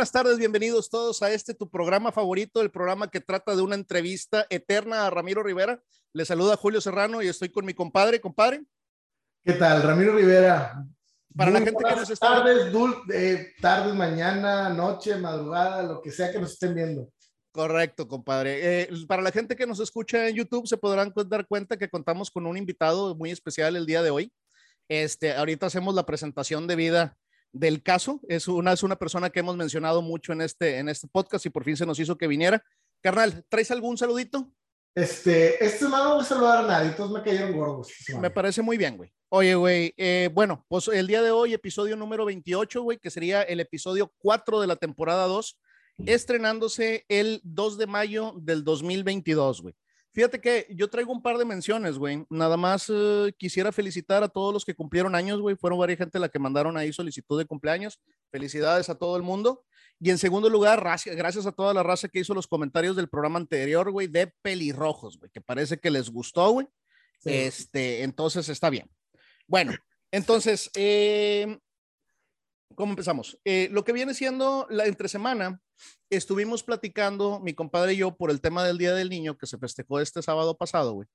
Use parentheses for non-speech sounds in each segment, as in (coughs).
Buenas tardes, bienvenidos todos a este tu programa favorito, el programa que trata de una entrevista eterna a Ramiro Rivera. Le saluda Julio Serrano y estoy con mi compadre, compadre. ¿Qué tal, Ramiro Rivera? Para la gente que nos está tardes, dul eh, tardes, mañana, noche, madrugada, lo que sea que nos estén viendo. Correcto, compadre. Eh, para la gente que nos escucha en YouTube, se podrán dar cuenta que contamos con un invitado muy especial el día de hoy. Este, ahorita hacemos la presentación de vida del caso. Es una, es una persona que hemos mencionado mucho en este, en este podcast y por fin se nos hizo que viniera. Carnal, ¿traes algún saludito? Este, este no voy a saludar a nadie, todos me cayeron gordos. Me parece muy bien, güey. Oye, güey, eh, bueno, pues el día de hoy, episodio número 28, güey, que sería el episodio 4 de la temporada 2, estrenándose el 2 de mayo del 2022, güey. Fíjate que yo traigo un par de menciones, güey. Nada más eh, quisiera felicitar a todos los que cumplieron años, güey. Fueron varias gente la que mandaron ahí solicitud de cumpleaños. Felicidades a todo el mundo. Y en segundo lugar, gracias a toda la raza que hizo los comentarios del programa anterior, güey, de pelirrojos, güey, que parece que les gustó, güey. Este, entonces está bien. Bueno, entonces, eh, ¿cómo empezamos? Eh, lo que viene siendo la entre semana, estuvimos platicando, mi compadre y yo, por el tema del Día del Niño que se festejó este sábado pasado, güey.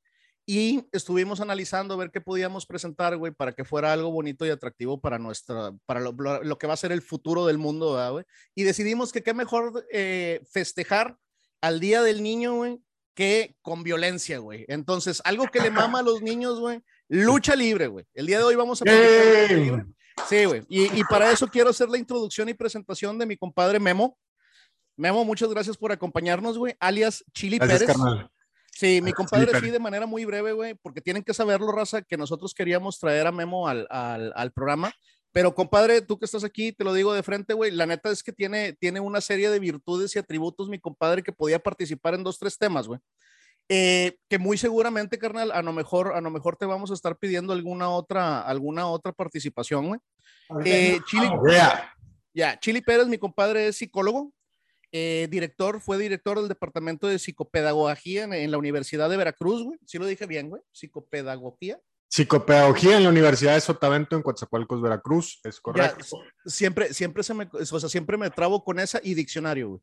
Y estuvimos analizando a ver qué podíamos presentar, güey, para que fuera algo bonito y atractivo para nuestra, para lo, que va a ser el futuro del mundo, güey. Y decidimos que qué mejor eh, festejar al Día del Niño, güey, que con violencia, güey. Entonces, algo que le mama a los niños, güey, lucha libre, güey. El día de hoy vamos a libre. Sí, güey. Y, y, para eso quiero hacer la introducción y presentación de mi compadre Memo. Memo, muchas gracias por acompañarnos, güey, alias Chili Pérez. Sí, mi compadre sí, de manera muy breve, güey, porque tienen que saberlo, raza, que nosotros queríamos traer a Memo al, al, al, programa. Pero, compadre, tú que estás aquí, te lo digo de frente, güey, la neta es que tiene, tiene una serie de virtudes y atributos, mi compadre, que podía participar en dos, tres temas, güey. Eh, que muy seguramente, carnal, a lo mejor, a lo mejor te vamos a estar pidiendo alguna otra, alguna otra participación, güey. Eh, Chili, ya, Chili Pérez, mi compadre, es psicólogo, eh, director, fue director del Departamento de Psicopedagogía en, la Universidad de Veracruz, güey. Sí lo dije bien, güey. Psicopedagogía. Psicopedagogía en la Universidad de Sotavento en Coatzacoalcos, Veracruz, es correcto. siempre, siempre se me, o sea, siempre me trabo con esa y diccionario, güey.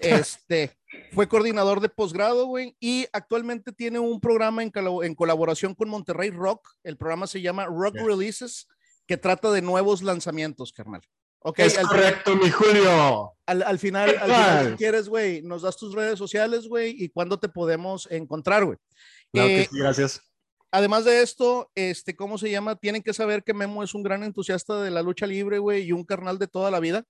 Este, fue coordinador de posgrado, güey, y actualmente tiene un programa en, en, colaboración con Monterrey Rock. El programa se llama Rock Releases, que trata de nuevos lanzamientos, carnal. Okay, es correcto, mi Julio. Al, final, al final, si quieres, güey, nos das tus redes sociales, güey, y cuándo te podemos encontrar, güey. Eh, gracias. Además de esto, este, ¿cómo se llama? Tienen que saber que Memo es un gran entusiasta de la lucha libre, güey, y un carnal de toda la vida.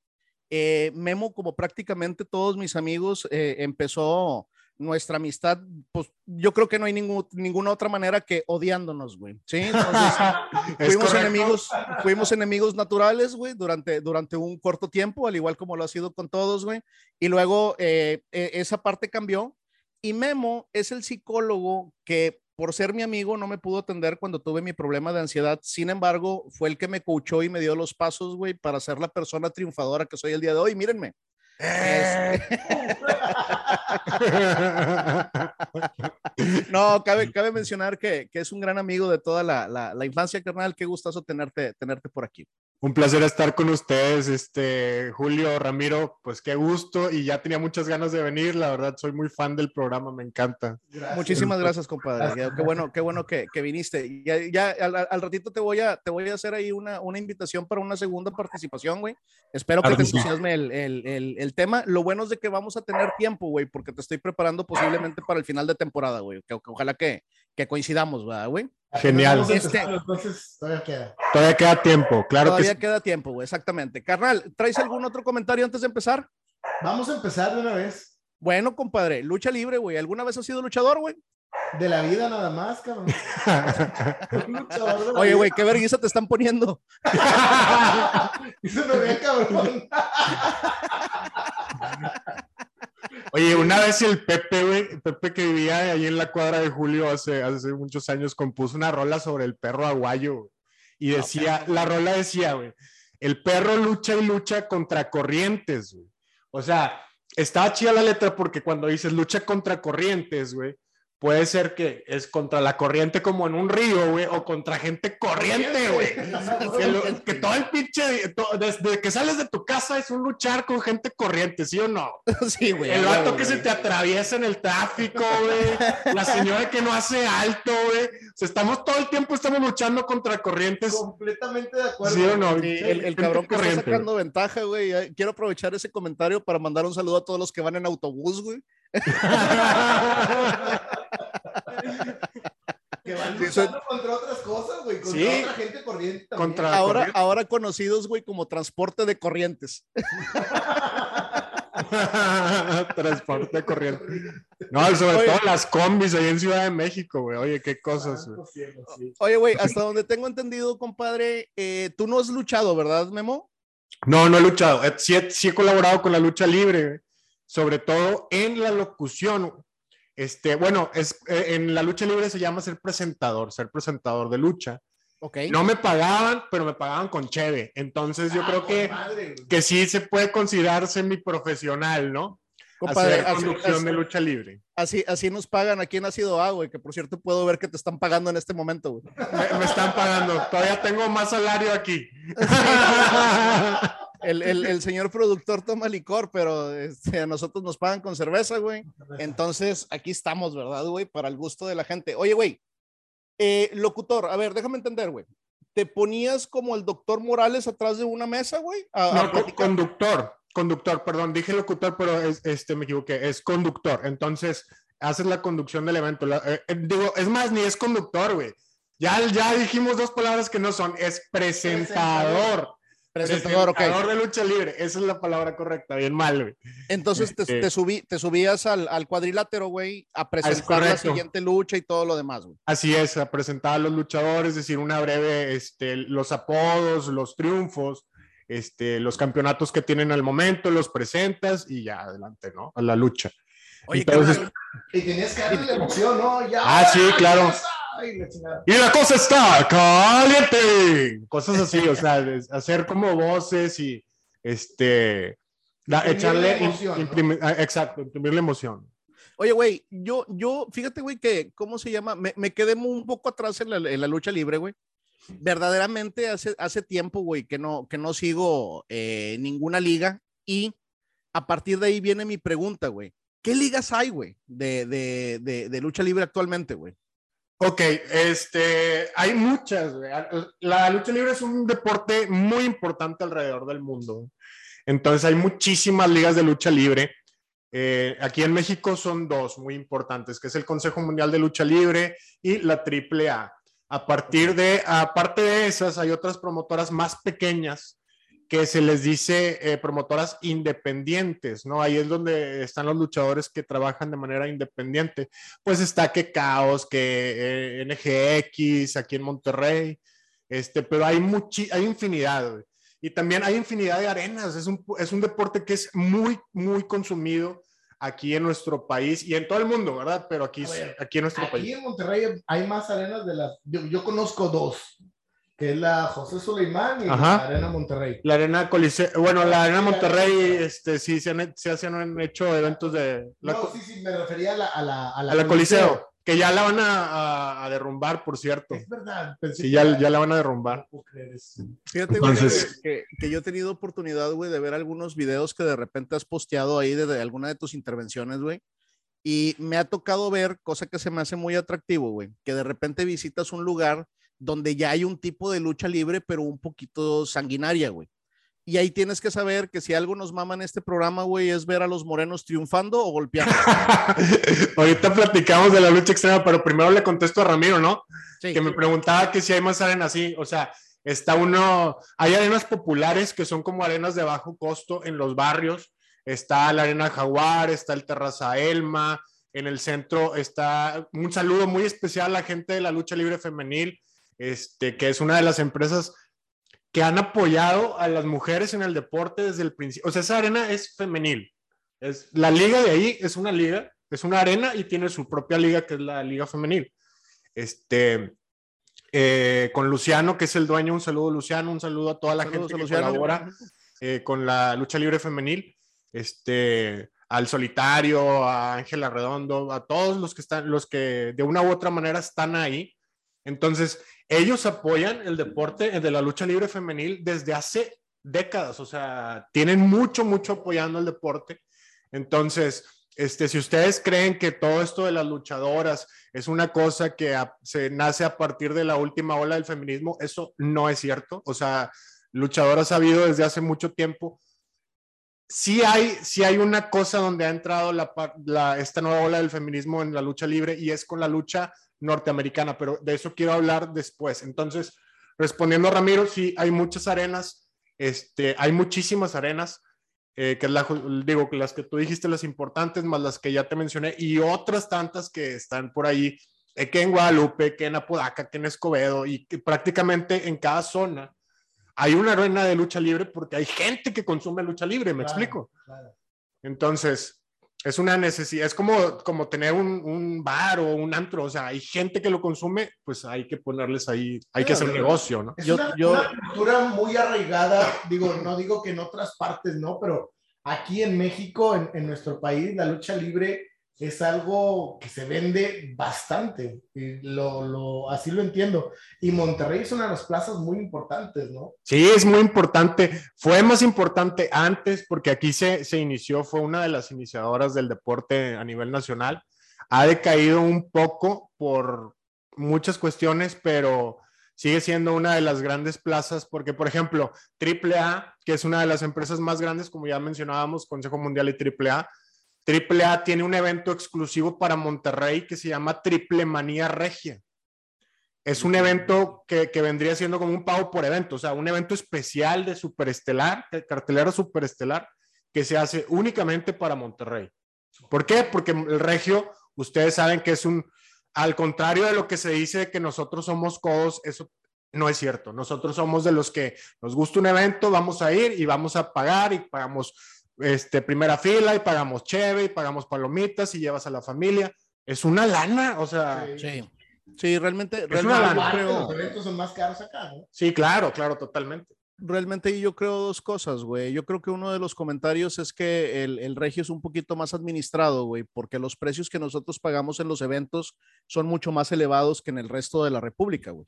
Eh, Memo, como prácticamente todos mis amigos, eh, empezó nuestra amistad, pues yo creo que no hay ningún, ninguna otra manera que odiándonos, güey. Sí, (laughs) fuimos enemigos, fuimos enemigos naturales, güey, durante, durante un corto tiempo, al igual como lo ha sido con todos, güey. Y luego eh, e, esa parte cambió. Y Memo es el psicólogo que por ser mi amigo no me pudo atender cuando tuve mi problema de ansiedad. Sin embargo, fue el que me coachó y me dio los pasos, güey, para ser la persona triunfadora que soy el día de hoy. Mírenme. (laughs) no, cabe, cabe mencionar que, que, es un gran amigo de toda la, la, la infancia, carnal. Qué gustazo tenerte, tenerte por aquí. Un placer estar con ustedes, este Julio Ramiro, pues qué gusto y ya tenía muchas ganas de venir, la verdad soy muy fan del programa, me encanta. Muchísimas gracias, compadre. Qué bueno, qué bueno que, que viniste. Ya, ya al, ratito te voy a te voy a hacer ahí una, una invitación para una segunda participación, güey. Espero que te entusiasme el, el, el, tema. Lo bueno es de que vamos a tener tiempo, güey, porque te estoy preparando posiblemente para el final de temporada, güey. Que, ojalá que, que coincidamos, güey. Genial. Este, entonces todavía queda. Todavía queda tiempo, claro todavía queda tiempo, güey, exactamente. Carnal, ¿traes algún otro comentario antes de empezar? Vamos a empezar de una vez. Bueno, compadre, lucha libre, güey. ¿Alguna vez has sido luchador, güey? De la vida nada más, cabrón. (laughs) Oye, güey, qué vergüenza te están poniendo. (laughs) Eso no ve, cabrón. (laughs) Oye, una vez el Pepe, güey, Pepe que vivía ahí en la cuadra de Julio hace, hace muchos años, compuso una rola sobre el perro aguayo. Y decía, la rola decía, güey, el perro lucha y lucha contra corrientes, güey. O sea, estaba chida la letra porque cuando dices lucha contra corrientes, güey, puede ser que es contra la corriente como en un río, güey, o contra gente corriente, güey. (laughs) que, lo- que todo el pinche, desde que sales de tu casa es un luchar con gente corriente, ¿sí o no? (laughs) sí, güey. El vato que se te atraviesa en el tráfico, güey. La (laughs) señora que no hace alto, güey. O sea, estamos todo el tiempo estamos luchando contra corrientes. Completamente de acuerdo. ¿Sí o no? Sí, el, cabrón que está corriente. sacando ventaja, güey. Quiero aprovechar ese comentario para mandar un saludo a todos los que van en autobús, güey. Que van Sí, luchando contra otras cosas, güey. Contra Sí. otra gente corriente también. Contra- Ahora, corriente. ahora conocidos, güey, como transporte de corrientes. (laughs) (laughs) Transporte corriente. (laughs) No, sobre Oye. todo las combis ahí en Ciudad de México, güey. Oye, qué cosas, güey. Santo cielo, sí. Oye, güey, hasta donde tengo entendido, compadre, eh, tú no has luchado, ¿verdad, Memo? No, no he luchado. Eh, Sí he, sí he colaborado con la lucha libre, güey. sobre todo en la locución. Este, bueno, es, eh, en la lucha libre se llama ser presentador, ser presentador de lucha. Ok. No me pagaban, pero me pagaban con cheve. Entonces yo Ah, creo que, madre, que sí se puede considerar semi-profesional, ¿no? Compadre, Hacer así, conducción así- de lucha libre. así, así nos pagan aquí en Ácido A, güey, que por cierto puedo ver que te están pagando en este momento, güey. Me, me están pagando. Todavía tengo más salario aquí. (laughs) El, el- el señor productor toma licor, pero este, a nosotros nos pagan con cerveza, güey. Entonces, aquí estamos, ¿verdad, güey? Para el gusto de la gente. Oye, güey, eh, locutor, a ver, déjame entender, güey. ¿Te ponías como el doctor Morales atrás de una mesa, güey? a- No, conductor, conductor, perdón, dije locutor, pero es, este, me equivoqué, es conductor. Entonces, haces la conducción del evento. La- eh, eh, digo, es más, ni es conductor, güey. Ya, ya dijimos dos palabras que no son, es presentador. Presentador, ok. Presentador de lucha libre, esa es la palabra correcta, bien mal, güey. Entonces te, Este- te subí, te subías al, al cuadrilátero, güey, a presentar la siguiente lucha y todo lo demás, güey. Así es, a presentar a los luchadores, decir una breve, este, los apodos, los triunfos, este, los campeonatos que tienen al momento, los presentas y ya adelante, ¿no? A la lucha. Oye, Entonces, Y tenías que darle la emoción, ¿no? Ya. Ah, sí, claro. Ay, la chingada. Y la cosa está caliente. Cosas así, o sea, hacer como voces y este Imprimir echarle la emoción, im- ¿no? imprimir- ah, exacto, imprimir la emoción. Oye, güey, yo, yo, fíjate, güey, que, ¿cómo se llama? Me, me quedé un poco atrás en la, en la lucha libre, güey. Verdaderamente hace, hace tiempo, güey, que no, que no sigo eh, ninguna liga y a partir de ahí viene mi pregunta, güey. ¿Qué ligas hay, güey, de, de, de, de lucha libre actualmente, güey? Ok, este, hay muchas. La lucha libre es un deporte muy importante alrededor del mundo. Entonces hay muchísimas ligas de lucha libre. Eh, aquí en México son dos muy importantes, que es el Consejo Mundial de Lucha Libre y la AAA. A partir de, aparte de esas, hay otras promotoras más pequeñas que se les dice eh, promotoras independientes, ¿no? Ahí es donde están los luchadores que trabajan de manera independiente. Pues está que Caos, que eh, NGX, aquí en Monterrey, este, pero hay, muchi hay infinidad, güey. Y también hay infinidad de arenas. Es un, es un deporte que es muy, muy consumido aquí en nuestro país y en todo el mundo, ¿verdad? Pero aquí, ver, aquí en nuestro Aquí país. en Monterrey hay más arenas de las. Yo, yo conozco dos, que es la José Suleimán y Ajá. la Arena Monterrey. La arena Coliseo, bueno, la arena Monterrey, este, sí, se han, se han- han hecho eventos de... La, no, sí, sí, me refería a la, a la, a la a la Coliseo, que ya la van a, a- a derrumbar, por cierto. Es verdad. pensé Sí, que ya, era- ya la van a derrumbar. No. Fíjate, güey, Entonces- que, que- que yo he tenido oportunidad, güey, de ver algunos videos que de repente has posteado ahí de, de alguna de tus intervenciones, güey. Y me ha tocado ver, cosa que se me hace muy atractivo, güey, que de repente visitas un lugar donde ya hay un tipo de lucha libre, pero un poquito sanguinaria, güey. Y ahí tienes que saber que si algo nos mama en este programa, güey, es ver a los morenos triunfando o golpeando. (laughs) Ahorita platicamos de la lucha extrema, pero primero le contesto a Ramiro, ¿no? Sí. que me preguntaba que si hay más arenas así, o sea, está uno, hay arenas populares que son como arenas de bajo costo en los barrios, está la arena Jaguar, está el Terraza Elma, en el centro está un saludo muy especial a la gente de la lucha libre femenil, este, que es una de las empresas que han apoyado a las mujeres en el deporte desde el principio, o sea, esa arena es femenil, es, la liga de ahí es una liga, es una arena y tiene su propia liga que es la liga femenil este, eh, con Luciano, que es el dueño, un saludo Luciano, un saludo a toda la Saludos gente que Luciano. colabora eh, con la lucha libre femenil, este, al Solitario, a Ángela Redondo, a todos los que están, los que de una u otra manera están ahí. Entonces, ellos apoyan el deporte de la lucha libre femenil desde hace décadas, o sea, tienen mucho, mucho apoyando el deporte. Entonces, este, si ustedes creen que todo esto de las luchadoras es una cosa que se nace a partir de la última ola del feminismo, eso no es cierto. O sea, luchadoras ha habido desde hace mucho tiempo. Sí hay, sí hay una cosa donde ha entrado la, esta nueva ola del feminismo en la lucha libre y es con la lucha norteamericana, pero de eso quiero hablar después. Entonces, respondiendo a Ramiro, sí, hay muchas arenas, este, hay muchísimas arenas, eh, que la, digo, las que tú dijiste, las importantes, más las que ya te mencioné, y otras tantas que están por ahí, eh, que en Guadalupe, que en Apodaca, que en Escobedo, y que prácticamente en cada zona hay una arena de lucha libre porque hay gente que consume lucha libre, ¿me explico? Entonces, es una necesidad, es como, como tener un, un, bar o un antro, o sea, hay gente que lo consume, pues hay que ponerles ahí, hay que hacer un negocio, ¿no? Es una, una, cultura muy arraigada, digo, no digo que en otras partes, ¿no? Pero aquí en México, en, en nuestro país, la lucha libre es algo que se vende bastante, y lo, lo, así lo entiendo. Y Monterrey es una de las plazas muy importantes, ¿no? Sí, es muy importante. Fue más importante antes porque aquí se, se inició, fue una de las iniciadoras del deporte a nivel nacional. Ha decaído un poco por muchas cuestiones, pero sigue siendo una de las grandes plazas porque, por ejemplo, AAA, que es una de las empresas más grandes, como ya mencionábamos, Consejo Mundial y AAA, AAA tiene un evento exclusivo para Monterrey que se llama Triple Manía Regia. Es un evento que, que, vendría siendo como un pago por evento, o sea, un evento especial de superestelar, de cartelera superestelar, que se hace únicamente para Monterrey. ¿Por qué? Porque el regio, ustedes saben que es un, al contrario de lo que se dice que nosotros somos codos, eso no es cierto. Nosotros somos de los que nos gusta un evento, vamos a ir y vamos a pagar y pagamos este, primera fila y pagamos cheve y pagamos palomitas y llevas a la familia. Es una lana, o sea. Sí, sí realmente. Es realmente una lana. creo- Los eventos son más caros acá, ¿no? Sí, claro, claro, totalmente. realmente yo creo dos cosas, güey. Yo creo que uno de los comentarios es que el, el regio es un poquito más administrado, güey, porque los precios que nosotros pagamos en los eventos son mucho más elevados que en el resto de la República, güey.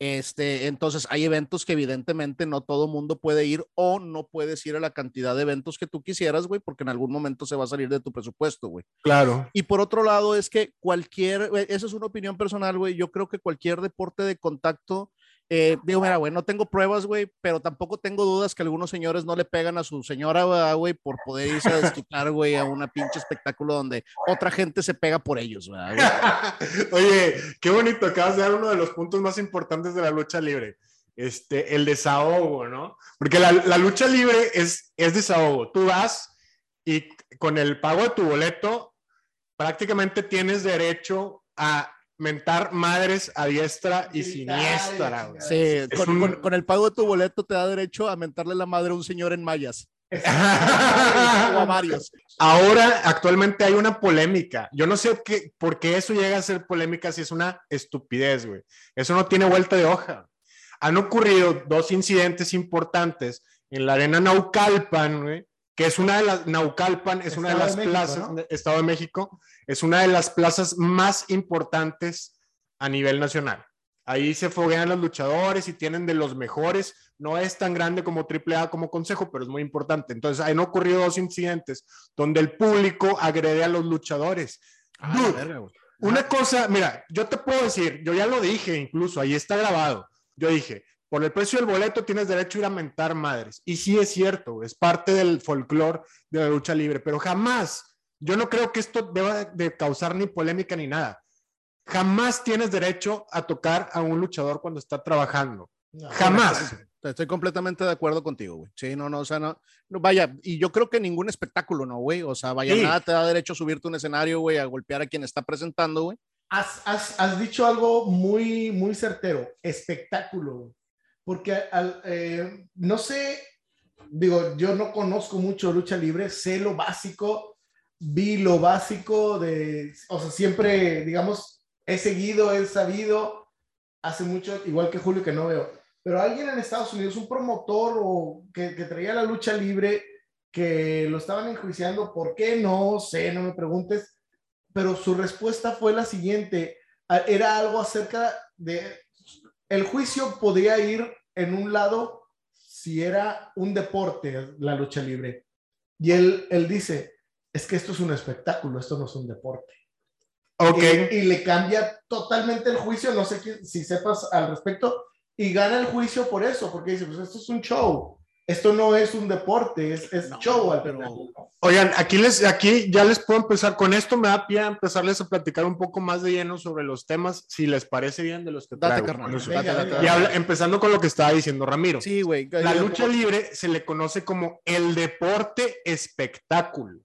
Este, entonces hay eventos que evidentemente no todo mundo puede ir o no puedes ir a la cantidad de eventos que tú quisieras, güey, porque en algún momento se va a salir de tu presupuesto, güey. Claro. Y por otro lado es que cualquier, esa es una opinión personal, güey, yo creo que cualquier deporte de contacto, eh, digo, mira, güey, no tengo pruebas, güey, pero tampoco tengo dudas que algunos señores no le pegan a su señora, ¿verdad, güey, por poder irse a desquitar, güey, a una pinche espectáculo donde otra gente se pega por ellos, ¿verdad, güey? (laughs) Oye, qué bonito, acabas de dar uno de los puntos más importantes de la lucha libre. Este, el desahogo, ¿no? Porque la, la lucha libre es, es desahogo. Tú vas y con el pago de tu boleto, prácticamente tienes derecho a mentar madres a diestra y siniestra. güey. Sí, con, un- con- con el pago de tu boleto te da derecho a mentarle la madre a un señor en mayas (laughs) o a varios. Ahora, actualmente hay una polémica. Yo no sé qué, por qué eso llega a ser polémica si es una estupidez, güey. Eso no tiene vuelta de hoja. Han ocurrido dos incidentes importantes en la arena Naucalpan, güey, que es una de las, Naucalpan es una de las de México, plazas, ¿no? Estado de México, es una de las plazas más importantes a nivel nacional. Ahí se foguean los luchadores y tienen de los mejores. No es tan grande como AAA como consejo, pero es muy importante. Entonces, han ocurrido dos incidentes donde el público agrede a los luchadores. Ah, Dude, verga. Una cosa, mira, yo te puedo decir, yo ya lo dije incluso, ahí está grabado. Yo dije, por el precio del boleto tienes derecho a ir a mentar madres. Y sí es cierto, es parte del folclore de la lucha libre, pero jamás, yo no creo que esto deba de causar ni polémica ni nada. Jamás tienes derecho a tocar a un luchador cuando está trabajando. No. Jamás. Estoy completamente de acuerdo contigo, güey. Sí, no, no, o sea, no, no, vaya, y yo creo que ningún espectáculo, ¿no, güey? O sea, vaya, Sí. nada te da derecho a subirte a un escenario, güey, a golpear a quien está presentando, güey. Has, has- has dicho algo muy, muy certero, espectáculo. Porque al- eh, no sé, digo, yo no conozco mucho lucha libre, sé lo básico, vi lo básico de, o sea, siempre, digamos, he seguido, he sabido, hace mucho, igual que Julio, que no veo. Pero alguien en Estados Unidos, un promotor o que, que traía la lucha libre, que lo estaban enjuiciando. ¿Por qué? No sé, no me preguntes. Pero su respuesta fue la siguiente. Era algo acerca de... El juicio podía ir en un lado si era un deporte, la lucha libre. Y él, él dice, es que esto es un espectáculo, esto no es un deporte. Ok. Y, y le cambia totalmente el juicio, no sé qué- si sepas al respecto, y gana el juicio por eso, porque dice, pues esto es un show, esto no es un deporte, es, es No, show al pero-. Oigan, aquí, les, aquí ya les puedo empezar, con esto me da pie a empezarles a platicar un poco más de lleno sobre los temas, si les parece bien de los que Date, traigo. carnal. Venga, Date, Y habla- empezando con lo que estaba diciendo Ramiro. Sí, güey. La lucha libre se le conoce como el deporte espectáculo.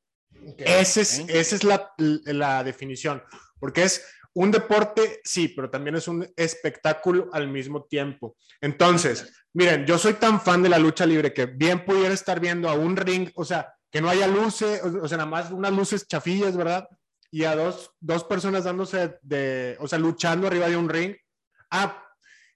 Ok. Ese es, Ok. Esa es la, la definición, porque es un deporte, sí, pero también es un espectáculo al mismo tiempo. Entonces, miren, yo soy tan fan de la lucha libre que bien pudiera estar viendo a un ring, o sea, que no haya luces, o sea, nada más unas luces chafillas, ¿verdad? Y a dos, dos personas dándose de, o sea, luchando arriba de un ring. Ah,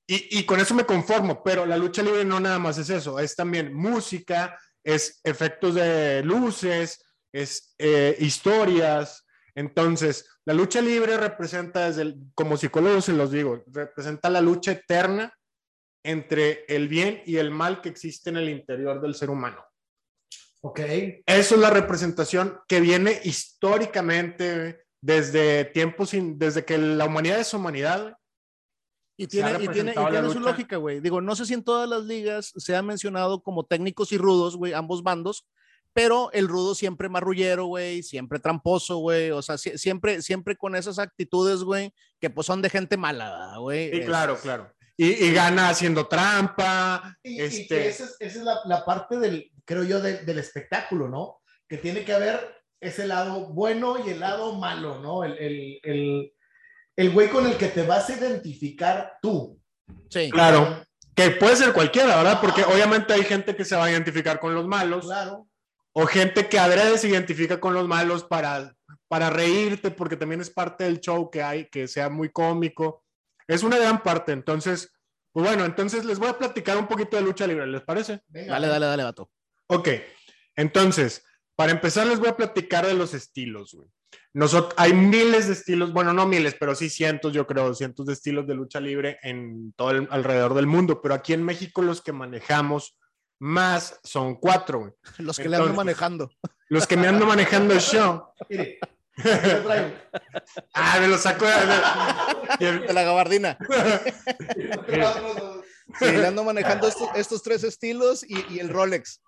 y, y con eso me conformo, pero la lucha libre no nada más es eso, es también música, es efectos de luces, es eh, historias. Entonces, la lucha libre representa, desde el- como psicólogo se los digo, representa la lucha eterna entre el bien y el mal que existe en el interior del ser humano. Ok. Eso es la representación que viene históricamente desde tiempos, sin- desde que la humanidad es humanidad. Y tiene, y tiene, y tiene su lógica, güey. Digo, no sé si en todas las ligas se ha mencionado como técnicos y rudos, güey, ambos bandos, pero el rudo siempre marrullero, güey, siempre tramposo, güey, o sea, sie- siempre, siempre con esas actitudes, güey, que pues son de gente mala, güey. Sí, Es- claro, claro. Y, y gana haciendo trampa. Y, y este, que esa es, esa es la, la parte del, creo yo, de- del espectáculo, ¿no? Que tiene que haber ese lado bueno y el lado malo, ¿no? El, el, el, el güey con el que te vas a identificar tú. Sí. Claro. Que puede ser cualquiera, ¿verdad? Porque obviamente hay gente que se va a identificar con los malos. Claro. O gente que adrede se identifica con los malos para, para reírte, porque también es parte del show que hay, que sea muy cómico. Es una gran parte. Entonces, pues bueno, entonces les voy a platicar un poquito de lucha libre, ¿les parece? Venga. Dale, dale, dale, vato. Ok, entonces, para empezar les voy a platicar de los estilos, güey. Nosotros, hay miles de estilos, bueno, no miles, pero sí cientos, yo creo, cientos de estilos de lucha libre en todo el, alrededor del mundo, pero aquí en México los que manejamos más son cuatro, güey. Los que le ando manejando. Los que me ando manejando (laughs) el show. Mire, aquí lo traigo. Ah, me lo saco de... (laughs) De la gabardina. (laughs) Sí, le ando manejando estos, estos tres estilos y, y el Rolex.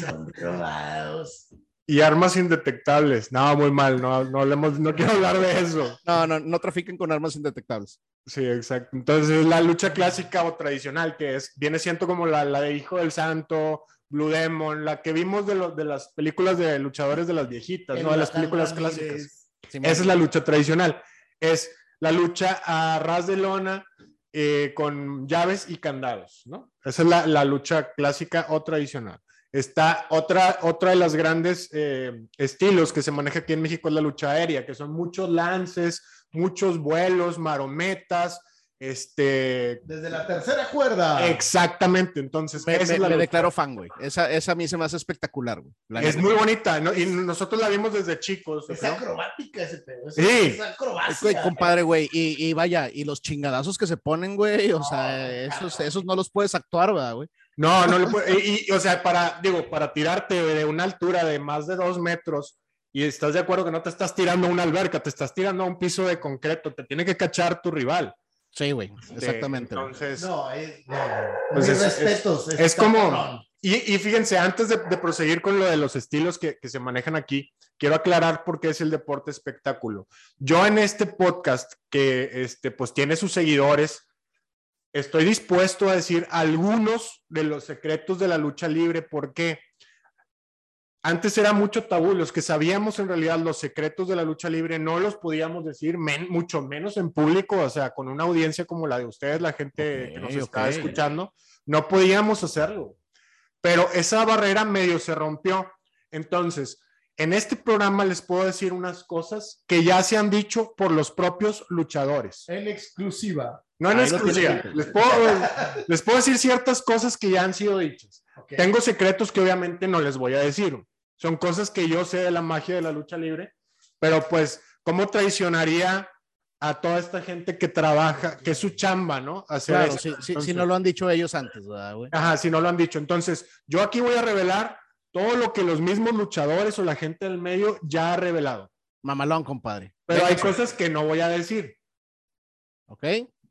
Son robados. Y armas indetectables. No, muy mal, no, no, hablemos- no quiero hablar de eso. No, no, no trafiquen con armas indetectables. Sí, exacto. Entonces, la lucha clásica o tradicional, que es, viene siendo como la, la de Hijo del Santo, Blue Demon, la que vimos de, lo- de las películas de luchadores de las viejitas, ¿no? De las películas clásicas. Simón. Esa es la lucha tradicional. Es la lucha a ras de lona eh, con llaves y candados, ¿no? Esa es la, la lucha clásica o tradicional. Está otra, otra de las grandes eh, estilos que se maneja aquí en México es la lucha aérea, que son muchos lances, muchos vuelos, marometas, este... Desde la tercera cuerda. Exactamente, entonces Me, esa me- es la me declaro fan, güey. Esa, esa a mí se me hace espectacular, güey. La Es muy bonita, ¿no? Y nosotros la vimos desde chicos. Es ¿no? acrobática ese pedo. Es, Sí. es acrobacia. Güey, compadre, güey, y, y vaya, y los chingadazos que se ponen, güey, o sea, esos, esos no los puedes actuar, ¿verdad, güey? No, no le puede, y, y, o sea, para, digo, para tirarte de una altura de más de dos metros y estás de acuerdo que no te estás tirando a una alberca, te estás tirando a un piso de concreto, te tiene que cachar tu rival. Sí, güey, exactamente. güey. Entonces, No, es, no. Pues Mis es- es- respetos. es como- y, y fíjense, antes de, de proseguir con lo de los estilos que, que se manejan aquí, quiero aclarar por qué es el deporte espectáculo. Yo en este podcast, que este, pues tiene sus seguidores, estoy dispuesto a decir algunos de los secretos de la lucha libre, porque antes era mucho tabú, los que sabíamos en realidad los secretos de la lucha libre no los podíamos decir, men- mucho menos en público, o sea, con una audiencia como la de ustedes, la gente que nos Ok, está escuchando, no podíamos hacerlo. Pero esa barrera medio se rompió. Entonces, en este programa les puedo decir unas cosas que ya se han dicho por los propios luchadores. En exclusiva. No en Ahí exclusiva. Les puedo, les puedo decir ciertas cosas que ya han sido dichas. Ok. Tengo secretos que obviamente no les voy a decir. Son cosas que yo sé de la magia de la lucha libre, pero pues, ¿cómo traicionaría a toda esta gente que trabaja, que es su chamba, ¿no? Hacer Claro, esto? si, si- si Entonces- no lo han dicho ellos antes, ¿verdad, güey? Ajá, si no lo han dicho. Entonces, yo aquí voy a revelar todo lo que los mismos luchadores o la gente del medio ya ha revelado. Mamalón, compadre. Pero Venga, hay cosas que no voy a decir. ¿Ok?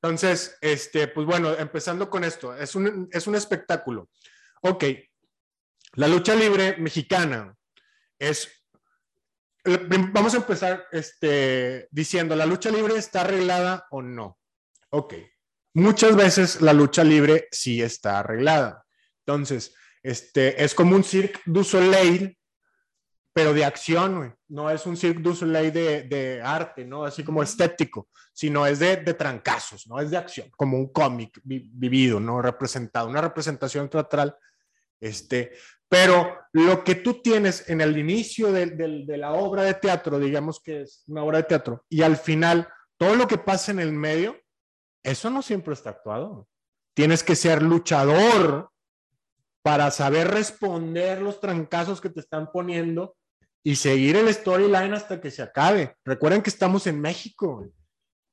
Entonces, este, pues bueno, empezando con esto, es un, es un espectáculo. Ok, la lucha libre mexicana es, vamos a empezar este, diciendo, ¿la lucha libre está arreglada o no? Ok, muchas veces la lucha libre sí está arreglada. Entonces, este, es como un Cirque du Soleil, pero de acción, güey. No es un Cirque du Soleil de, de arte, ¿no? Así como estético sino es de, de trancazos, ¿no? Es de acción, como un cómic vi- vivido, ¿no? Representado, una representación teatral. Este, pero lo que tú tienes en el inicio de, de- de la obra de teatro, digamos que es una obra de teatro, y al final, todo lo que pasa en el medio, eso no siempre está actuado. Tienes que ser luchador para saber responder los trancazos que te están poniendo y seguir el storyline hasta que se acabe. Recuerden que estamos en México.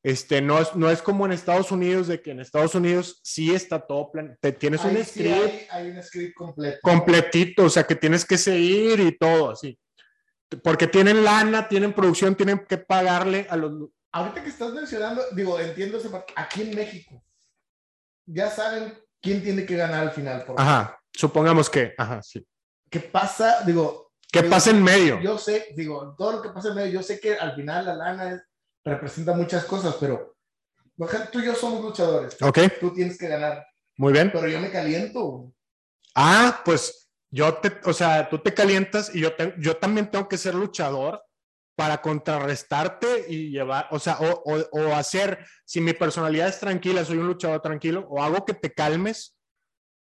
Este, no, es, no es como en Estados Unidos, de que en Estados Unidos sí está todo plan, te, tienes un sí script hay, hay un script completo. completito, o sea, que tienes que seguir y todo así. Porque tienen lana, tienen producción, tienen que pagarle a los... Ahorita que estás mencionando, digo, entiendo aquí en México, ya saben quién tiene que ganar al final. Por Ajá, supongamos que, ajá, sí. ¿Qué pasa? Digo, ¿Qué digo, pasa en medio? Yo sé, digo, todo lo que pasa en medio, yo sé que al final la lana es- representa muchas cosas, pero tú y yo somos luchadores. Ok, Tú tienes que ganar, muy bien. pero yo me caliento. Ah, pues yo te, o sea, tú te calientas y yo, te- yo también tengo que ser luchador para contrarrestarte y llevar, o sea, o, o- o hacer, si mi personalidad es tranquila, soy un luchador tranquilo, o hago que te calmes,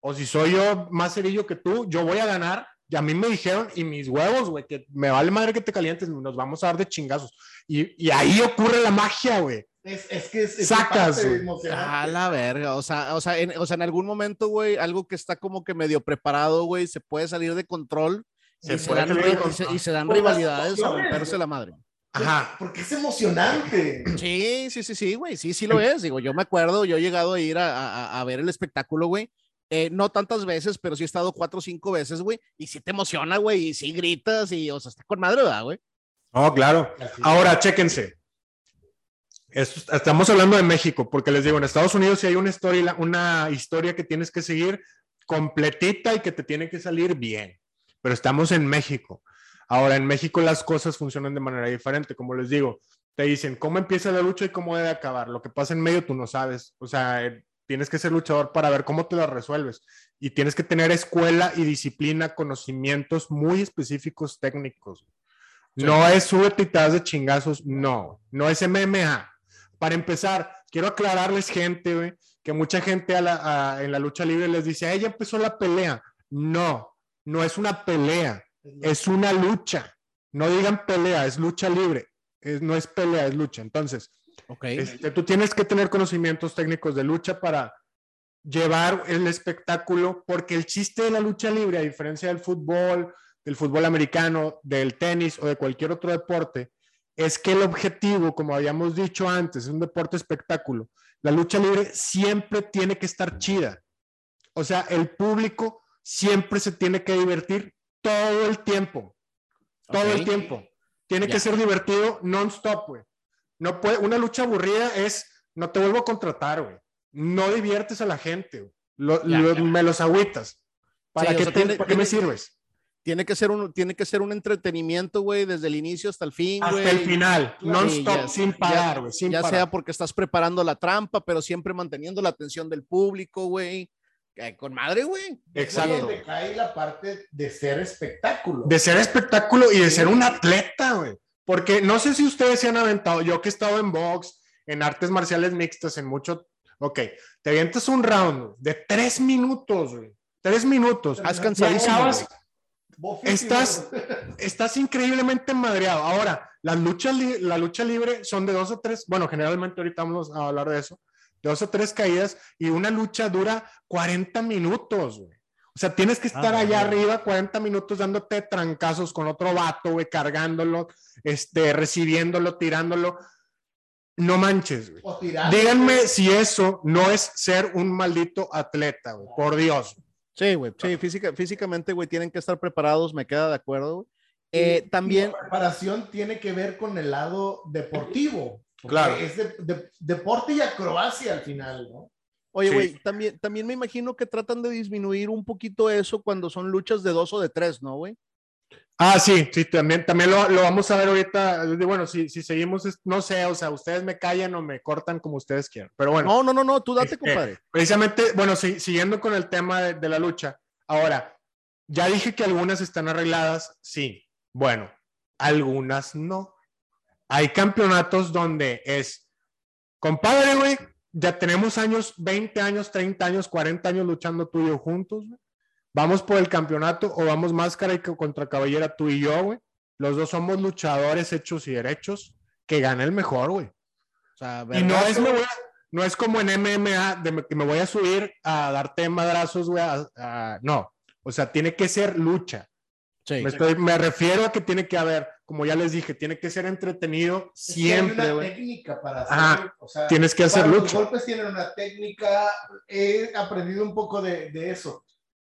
o si soy yo más cerillo que tú, yo voy a ganar. Y a mí me dijeron, y mis huevos, güey, que me vale madre que te calientes, nos vamos a dar de chingazos. Y, y ahí ocurre la magia, güey. Es, es que es, es Sacas. A la verga, o sea, o sea, en, o sea, en algún momento, güey, algo que está como que medio preparado, güey, se puede salir de control Se y, se dan, y se- y se dan rivalidades a romperse la madre. Ajá. Porque es emocionante. Sí, sí, sí, sí, güey, sí, sí lo es. Digo, yo me acuerdo, yo he llegado a ir a, a- a ver el espectáculo, güey. Eh, no tantas veces, pero sí he estado cuatro o cinco veces, güey. Y sí te emociona, güey, y sí gritas, y, o sea, está con madre, ¿verdad, güey? Oh, claro. Ahora, chéquense. Estamos hablando de México, porque les digo, en Estados Unidos sí hay una historia, una historia que tienes que seguir completita y que te tiene que salir bien. Pero estamos en México. Ahora, en México las cosas funcionan de manera diferente. Como les digo, te dicen cómo empieza la lucha y cómo debe acabar. Lo que pasa en medio tú no sabes. O sea, tienes que ser luchador para ver cómo te la resuelves. Y tienes que tener escuela y disciplina, conocimientos muy específicos técnicos. No es súbete y te das de chingazos, no, no es MMA. Para empezar, quiero aclararles, gente, güey, que mucha gente a la- a- en la lucha libre les dice, "Ay, ya empezó la pelea. No, no es una pelea, es una lucha. No digan pelea, es lucha libre. Es- no es pelea, es lucha. Entonces, Este, tú tienes que tener conocimientos técnicos de lucha para llevar el espectáculo, porque el chiste de la lucha libre, a diferencia del fútbol, del fútbol americano, del tenis o de cualquier otro deporte, es que el objetivo, como habíamos dicho antes, es un deporte espectáculo. La lucha libre siempre tiene que estar chida. O sea, el público siempre se tiene que divertir todo el tiempo. Todo el tiempo. Tiene que ser divertido non-stop, güey. No puede, una lucha aburrida es, no te vuelvo a contratar, güey. No diviertes a la gente, güey. Lo- Ya, lo- ya. Me los agüitas. ¿Para, Sí, o qué, sea, te- tiene- para qué me sirves? Tiene que ser un, tiene que ser un entretenimiento, güey, desde el inicio hasta el fin, Hasta el final, non-stop, sin parar, güey, sin ya parar. sea porque estás preparando la trampa, pero siempre manteniendo la atención del público, güey. Con madre, güey. Exacto. Cae la parte de ser espectáculo. De ser espectáculo y de Sí. ser un atleta, güey. Porque no sé si ustedes se han aventado, yo que he estado en box, en artes marciales mixtas, en mucho. Ok, te avientas un round de tres minutos, güey. Tres minutos. Ya cansadísimo. acabas- estás, (laughs) estás increíblemente madreado. Ahora, las luchas, la lucha libre son de dos o tres, bueno, generalmente ahorita vamos a hablar de eso, de dos o tres caídas y una lucha dura 40 minutos, güey. O sea, tienes que estar ah, allá arriba 40 minutos dándote trancazos con otro vato, güey, cargándolo, este, recibiéndolo, tirándolo. No manches, güey. Díganme si eso no es ser un maldito atleta, güey, por Dios. Sí, güey, sí, física, físicamente, güey, tienen que estar preparados, me queda de acuerdo. Eh, también. la preparación tiene que ver con el lado deportivo. Claro. Es de, deporte y acrobacia al final, ¿no? Oye, güey, también, también me imagino que tratan de disminuir un poquito eso cuando son luchas de dos o de tres, ¿no, güey? Ah, sí, sí, también, también lo, lo vamos a ver ahorita. Bueno, si, si seguimos, no sé, o sea, ustedes me callan o me cortan como ustedes quieran. Pero bueno. No, no, no, no, tú date, este, compadre. Precisamente, bueno, siguiendo con el tema de, de la lucha. Ahora, ya dije que algunas están arregladas, sí. Bueno, algunas no. Hay campeonatos donde es, compadre, güey, ya tenemos años, 20 años, 30 años, 40 años luchando tú y yo juntos, Vamos por el campeonato o vamos máscara y contra caballera tú y yo, güey. Los dos somos luchadores hechos y derechos. Que gane el mejor, güey. y no es, no es como en MMA, de que me voy a subir a darte madrazos, güey. no, o sea, tiene que ser lucha. Me, refiero a que tiene que haber, como ya les dije, tiene que ser entretenido siempre. Hay una técnica para hacer, o sea, tienes que hacer lucha. Los golpes tienen una técnica, he aprendido un poco de, de, eso.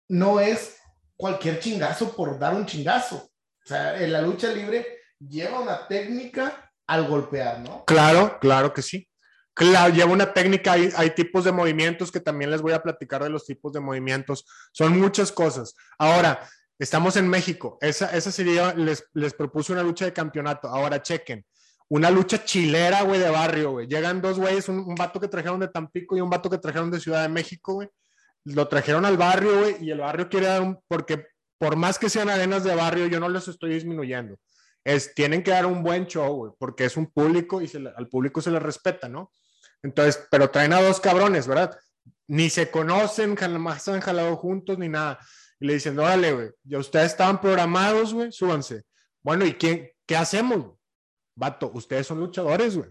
No es cualquier chingazo por dar un chingazo. O sea, en la lucha libre lleva una técnica al golpear, ¿no? Claro, claro que sí. Claro, lleva una técnica, hay, hay, tipos de movimientos que también les voy a platicar de los tipos de movimientos. Son muchas cosas. Ahora, Estamos en México. Esa, esa sería, les, les propuse una lucha de campeonato. Ahora chequen. Una lucha chilera, güey, de barrio, güey. Llegan dos güeyes, un, un, vato que trajeron de Tampico y un vato que trajeron de Ciudad de México, güey. Lo trajeron al barrio, güey, y el barrio quiere dar un, porque por más que sean arenas de barrio, yo no les estoy disminuyendo. Es, tienen que dar un buen show, güey, porque es un público y al público se le respeta, ¿no? Entonces, pero traen a dos cabrones, ¿verdad? Ni se conocen, jamás han jalado juntos ni nada y le dicen, órale, güey, ya ustedes estaban programados, güey, súbanse. Bueno, ¿y quién, qué hacemos? Vato, ustedes son luchadores, güey.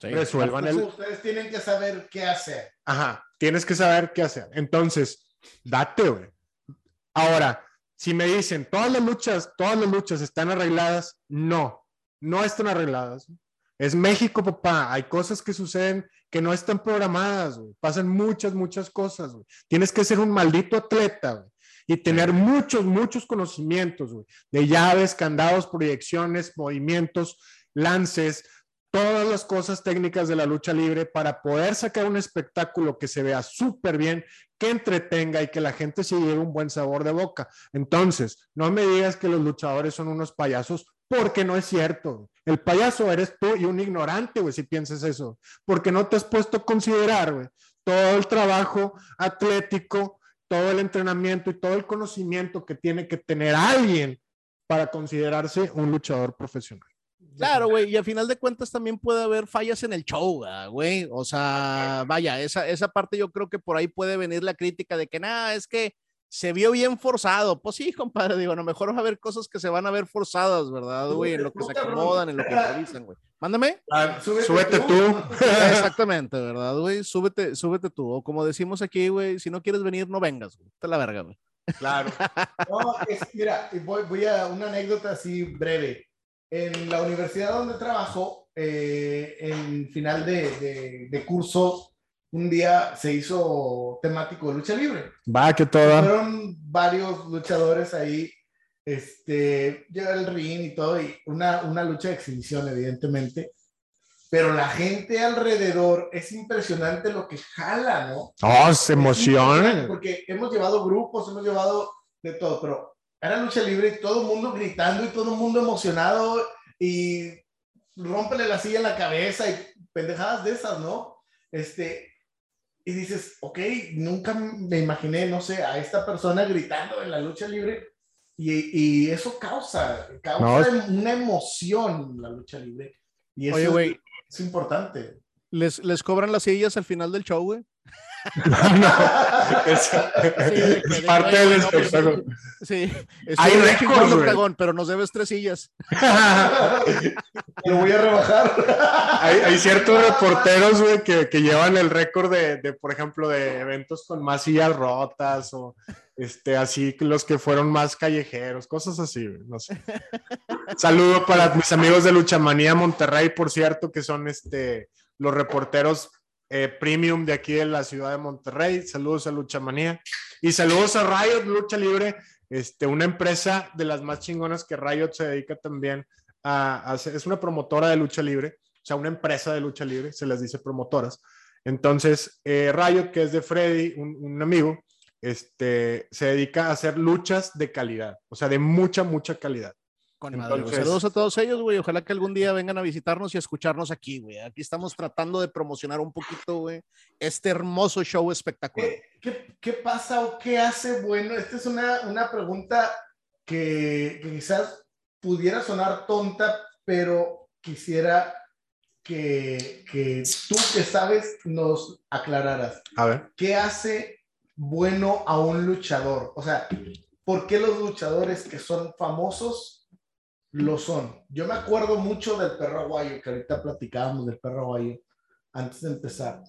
Resuelvan el... Ustedes tienen que saber qué hacer. Ajá, tienes que saber qué hacer. Entonces, date, güey. Ahora, si me dicen, todas las luchas, todas las luchas están arregladas, no, no están arregladas. Es México, papá. Hay cosas que suceden que no están programadas, güey. Pasan muchas, muchas cosas, güey. Tienes que ser un maldito atleta, güey y tener muchos, muchos conocimientos de llaves, candados, proyecciones, movimientos, lances, todas las cosas técnicas de la lucha libre para poder sacar un espectáculo que se vea súper bien, que entretenga y que la gente se lleve un buen sabor de boca. Entonces, no me digas que los luchadores son unos payasos, porque no es cierto. El payaso eres tú y un ignorante, güey, si piensas eso, porque no te has puesto a considerar, güey, todo el trabajo atlético, todo el entrenamiento y todo el conocimiento que tiene que tener alguien para considerarse un luchador profesional. Claro, güey, y a final de cuentas también puede haber fallas en el show, güey. O sea, vaya, esa, esa parte yo creo que por ahí puede venir la crítica de que nada, es que se vio bien forzado. Pues sí, compadre, digo, a lo mejor va a haber cosas que se van a ver forzadas, ¿verdad, güey? En lo que se acomodan, en lo que (laughs) improvisan, güey. Mándame. Ah, súbete, tú. (laughs) Exactamente, ¿verdad, güey? Súbete, súbete tú. O como decimos aquí, güey, si no quieres venir, no vengas, güey. Te la verga, güey. Claro. No, mira, voy, voy, a una anécdota así breve. En la universidad donde trabajo, eh, en final de, de, de curso, un día se hizo temático de lucha libre. Va, que toda. Fueron varios luchadores ahí, este, llega el ring y todo, y una, una lucha de exhibición, evidentemente. Pero la gente alrededor es impresionante lo que jala, ¿no? Oh, se emociona. Porque hemos llevado grupos, hemos llevado de todo, pero era lucha libre y todo el mundo gritando y todo el mundo emocionado y rómpele la silla en la cabeza y pendejadas de esas, ¿no? Este, y dices, ok, nunca me imaginé, no sé, a esta persona gritando en la lucha libre y, y eso causa, causa una emoción la lucha libre. Y eso es importante. Les, les cobran las sillas al final del show, güey. no, (laughs) es, es parte del espectáculo. Sí, Hay chingón, güey. Octagón, pero nos debes tres sillas. (laughs) Lo voy a rebajar. hay, hay ciertos reporteros, güey, que, que llevan el récord de, de, por ejemplo, de eventos con más sillas rotas o este, así los que fueron más callejeros, cosas así, no sé. Saludo para mis amigos de Luchamanía Monterrey, por cierto, que son este, los reporteros eh, premium de aquí de la ciudad de Monterrey. Saludos a Luchamanía. Y saludos a Riot Lucha Libre, este, una empresa de las más chingonas que Riot se dedica también a, a es una promotora de lucha libre, o sea, una empresa de lucha libre, se les dice promotoras. Entonces, eh, Riot, que es de Freddy, un amigo, este, se dedica a hacer luchas de calidad, o sea, de mucha, mucha calidad. Con madre. Entonces- Saludos a todos ellos, güey. Ojalá que algún día vengan a visitarnos y a escucharnos aquí, güey. Aquí estamos tratando de promocionar un poquito, güey, este hermoso show espectacular. ¿Qué, qué, qué pasa o qué hace bueno? Esta es una, una pregunta que, que quizás pudiera sonar tonta, pero quisiera que, que tú que sabes nos aclararas. A ver. ¿Qué hace bueno a un luchador? O sea, ¿por qué los luchadores que son famosos lo son? Yo me acuerdo mucho del perro aguayo, que ahorita platicábamos del perro aguayo antes de empezar.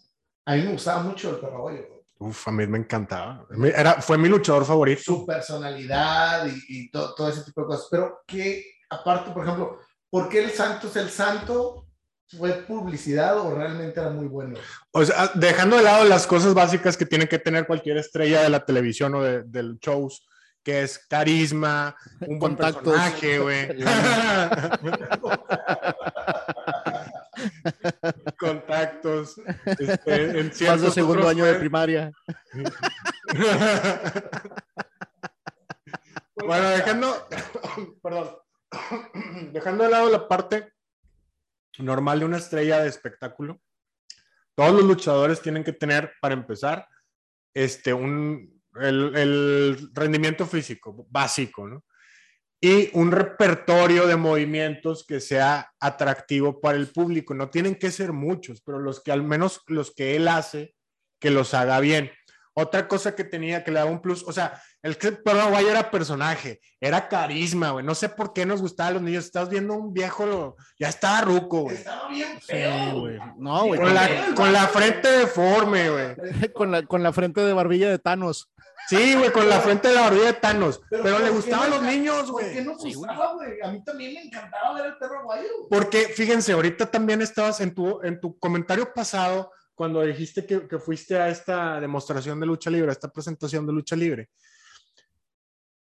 A mí me gustaba mucho el perro aguayo. Uf, a mí me encantaba. Era, fue mi luchador favorito. Su personalidad y, y to- todo ese tipo de cosas. Pero que, aparte, por ejemplo, ¿por qué el santo es el santo? ¿Fue publicidad o realmente era muy bueno? O sea, dejando de lado las cosas básicas que tiene que tener cualquier estrella de la televisión o de, del shows, que es carisma, un buen Contactos. personaje, güey. (laughs) Contactos. Este, en Más de ciertos segundo otros año de primaria. (laughs) bueno, dejando, (coughs) perdón, dejando de lado la parte normal de una estrella de espectáculo, todos los luchadores tienen que tener, para empezar, este, un, el, rendimiento físico básico, ¿no? Y un repertorio de movimientos que sea atractivo para el público. No tienen que ser muchos, pero los que al menos los que él hace, que los haga bien. Otra cosa que tenía que le daba un plus, o sea, el que pero guay era personaje, era carisma, güey. No sé por qué nos gustaba a los niños. Estás viendo un viejo, lo- ya estaba ruco, güey. Estaba bien Sí, feo. güey. No, güey. Con la, con la frente deforme, güey. (laughs) Con la, con la frente de barbilla de Thanos. Sí, güey, con la frente de la barbilla de Thanos. Pero, ¿por le qué gustaban los niños, ¿Por qué güey. no Sí, güey. gustaba, güey? A mí también me encantaba ver el perro aguayo. Porque, fíjense, ahorita también estabas en tu, en tu comentario pasado, cuando dijiste que, que fuiste a esta demostración de lucha libre, a esta presentación de lucha libre.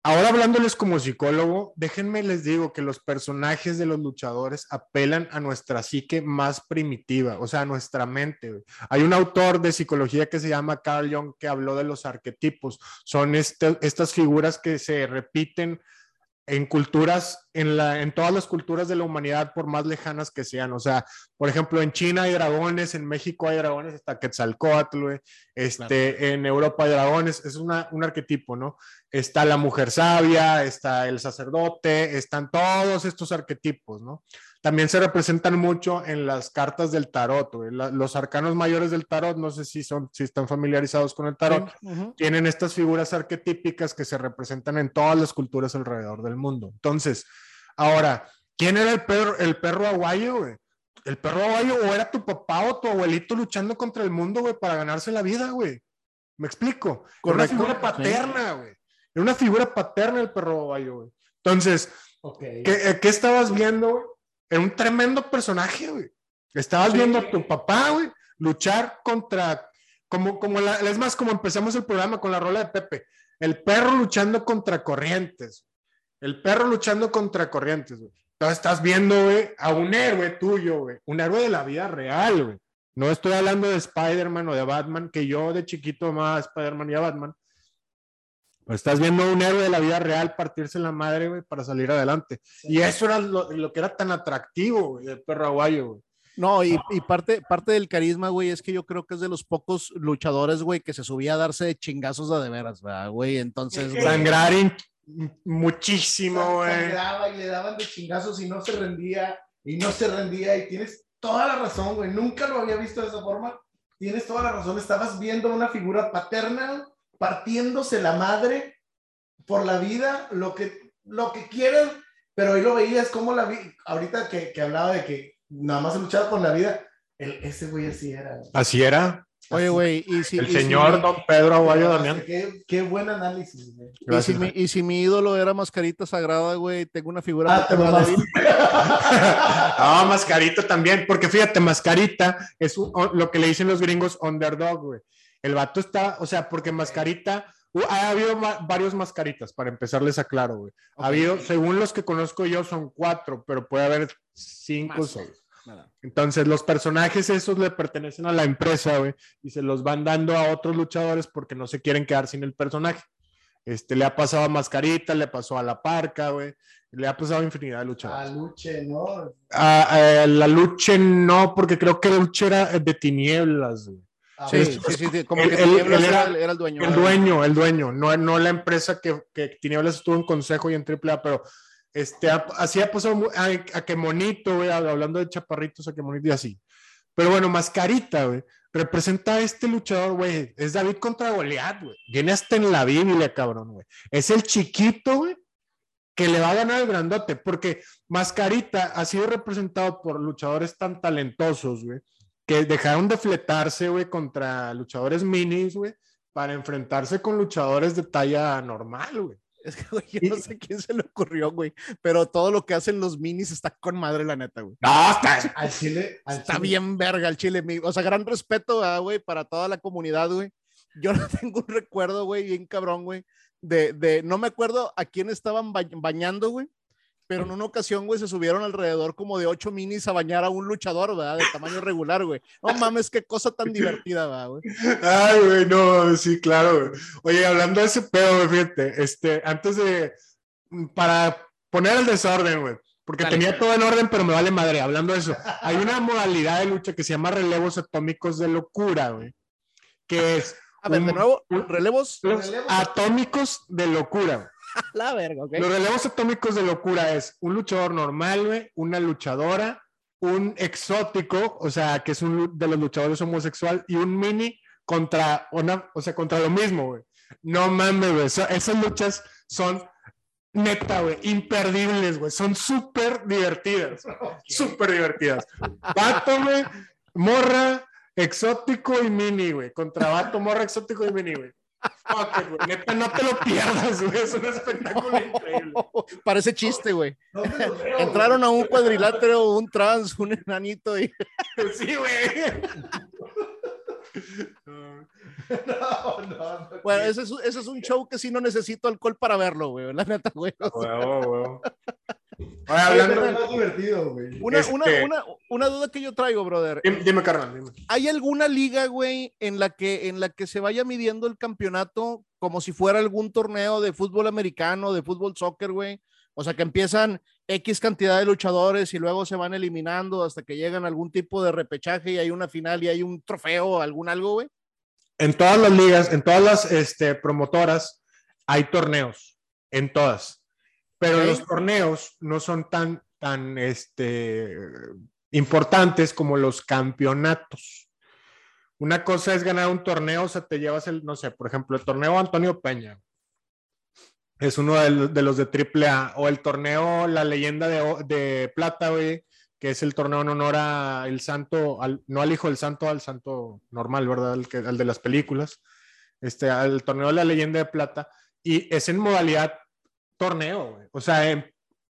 Ahora hablándoles como psicólogo, déjenme les digo que los personajes de los luchadores apelan a nuestra psique más primitiva, o sea, a nuestra mente. Hay un autor de psicología que se llama Carl Jung que habló de los arquetipos. Son este- estas figuras que se repiten en culturas, en, la, en todas las culturas de la humanidad, por más lejanas que sean. O sea, por ejemplo, en China hay dragones, en México hay dragones, hasta Quetzalcóatl, güey. este, en Europa hay dragones, es una, un arquetipo, ¿no? Está la mujer sabia, está el sacerdote, están todos estos arquetipos, ¿no? También se representan mucho en las cartas del tarot, güey. La- los arcanos mayores del tarot, no sé si, son, si están familiarizados con el tarot, tienen estas figuras arquetípicas que se representan en todas las culturas alrededor del mundo. Entonces, ahora, ¿quién era el perro, el perro aguayo, güey? El perro aguayo o era tu papá o tu abuelito luchando contra el mundo, güey, para ganarse la vida, güey. ¿Me explico? Era una figura sí. paterna, güey. Era una figura paterna el perro aguayo, güey. Entonces. ¿qué, eh, qué estabas viendo, güey? Era un tremendo personaje, güey. Estabas Sí. viendo a tu papá, güey, luchar contra, como, como la, es más, como empezamos el programa con la rola de Pepe, el perro luchando contra corrientes. El perro luchando contra corrientes, güey. Entonces estás viendo, güey, a un héroe tuyo, güey. Un héroe de la vida real, güey. No estoy hablando de Spider-Man o de Batman, que yo de chiquito amaba a Spider-Man y a Batman. Pero estás viendo a un héroe de la vida real partirse la madre, güey, para salir adelante. Y eso era lo, lo que era tan atractivo, güey, del perro aguayo, güey. No, y, y parte, parte del carisma, güey, es que yo creo que es de los pocos luchadores, güey, que se subía a darse de chingazos a de veras, ¿verdad, güey? Entonces, güey, Sangrar muchísimo, güey. Sangraba y le daban de chingazos y no se rendía y no se rendía y tienes toda la razón, güey. Nunca lo había visto de esa forma. Tienes toda la razón. Estabas viendo una figura paterna partiéndose la madre por la vida, lo que, lo que quieran, pero hoy lo veías como la vida. Ahorita que, que, hablaba de que nada más luchaba por la vida, el, ese güey así era. Así era. Oye, güey, y si. El y señor si, Don Pedro Aguayo Damián. Qué, qué buen análisis, güey. Y si, mi, y si mi ídolo era Mascarita Sagrada, güey, tengo una figura. Ah, te. Ah, (laughs) Mascarita también, porque fíjate, Mascarita es un- lo que le dicen los gringos underdog, güey. El vato está, o sea, porque Mascarita, uh, ha habido ma- varios Mascaritas, para empezarles a claro, güey. Ha habido, según los que conozco yo, son cuatro, pero puede haber cinco o seis. Nada. Entonces, los personajes esos le pertenecen a la empresa, güey, y se los van dando a otros luchadores porque no se quieren quedar sin el personaje. Este, le ha pasado a Mascarita, le pasó a La Parca, güey, le ha pasado a infinidad de A luchadores. Luche, ¿no? A- a la Luche no, porque creo que la Luche era de tinieblas, güey. Ah, Sí, bueno. sí, sí, sí, como Él- que Tinieblas era- el dueño. El dueño, el dueño, no, no la empresa que, que Tinieblas estuvo en consejo y en AAA, pero este, ha- así ha pasado mu- a, a que Monito, güey, hablando de chaparritos, a que Monito y así. Pero bueno, Mascarita, güey, representa a este luchador, güey, es David contra Goliat, güey. Viene hasta en la Biblia, cabrón, güey. Es el chiquito, güey, que le va a ganar el grandote, porque Mascarita ha sido representado por luchadores tan talentosos, güey, que dejaron de fletarse, güey, contra luchadores minis, güey, para enfrentarse con luchadores de talla normal, güey. Es que, güey, yo no sé quién se le ocurrió, güey, pero todo lo que hacen los minis está con madre, la neta, güey. No, está, Al Chile. al Está Chile. bien verga el chile. mi- O sea, gran respeto, ah, güey, para toda la comunidad, güey. Yo no (laughs) tengo un recuerdo, güey, bien cabrón, güey, de, de, no me acuerdo a quién estaban ba- bañando, güey, pero en una ocasión, güey, se subieron alrededor como de ocho minis a bañar a un luchador, ¿verdad? De tamaño (laughs) regular, güey. No mames, qué cosa tan divertida, ¿verdad, güey. Ay, güey, no, sí, claro. güey. Oye, hablando de ese pedo, güey, fíjate, este, antes de, para poner el desorden, güey, porque Dale. tenía todo en orden, pero me vale madre. Hablando de eso, hay una modalidad de lucha que se llama relevos atómicos de locura, güey, que es A ver, de nuevo, relevos. Relevos atómicos de locura. (laughs) La verga, ok. Los relevos atómicos de locura es un luchador normal, güey, una luchadora, un exótico, o sea, que es un de los luchadores homosexual, y un mini contra una, o sea, contra lo mismo, güey. No mames, güey. esas luchas son neta, güey, imperdibles, güey. Son súper divertidas. Súper divertidas. Vato, güey, morra, exótico y mini, güey. Contra vato, morra, exótico y mini, güey. Fuck it, güey. Neta, no te lo pierdas, güey. Es un espectáculo increíble. Parece chiste, güey. ¿Dónde lo veo, Entraron güey? a un cuadrilátero, un trans, un enanito y (laughs) Sí, güey. No, no, no. bueno, ese es, ese es un show que sí no necesito alcohol para verlo, güey, la neta, güey. Huevo, huevo. Oye, Oye, hablando. pero es más divertido, güey. Una, Este- una, una, una duda que yo traigo, brother. Dime, dime, carnal, dime. ¿Hay alguna liga, güey, en la que en la que se vaya midiendo el campeonato como si fuera algún torneo de fútbol americano, de fútbol soccer, güey? O sea, que empiezan X cantidad de luchadores y luego se van eliminando hasta que llegan a algún tipo de repechaje y hay una final y hay un trofeo, algún algo, güey. En todas las ligas, en todas las este, promotoras, hay torneos. En todas. Pero los torneos no son tan, tan este, importantes como los campeonatos. Una cosa es ganar un torneo, o sea, te llevas el, no sé, por ejemplo, el torneo Antonio Peña. Es uno de, los- de los de AAA. O el torneo La Leyenda de, de Plata, güey, que es el torneo en honor a el santo, al- no al hijo del santo, al santo normal, ¿verdad? Al, que, al de las películas. Este, al torneo de La Leyenda de Plata. Y es en modalidad torneo, güey. O sea, em-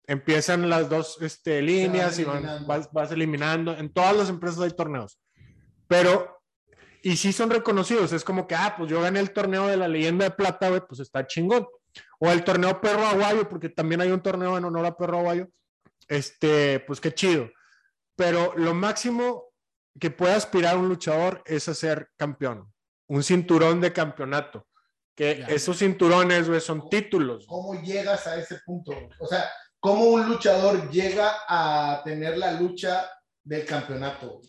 empiezan las dos este, líneas y van- vas, vas eliminando. En todas las empresas hay torneos. Pero y sí son reconocidos. Es como que, ah, pues yo gané el torneo de la leyenda de plata, güey, pues está chingón. O el torneo Perro Aguayo, porque también hay un torneo en honor a Perro Aguayo. Este, pues qué chido. Pero lo máximo que puede aspirar un luchador es a ser campeón. Un cinturón de campeonato. Que Ya. esos cinturones, güey, son títulos. ¿Cómo llegas a ese punto? O sea, ¿cómo un luchador llega a tener la lucha del campeonato?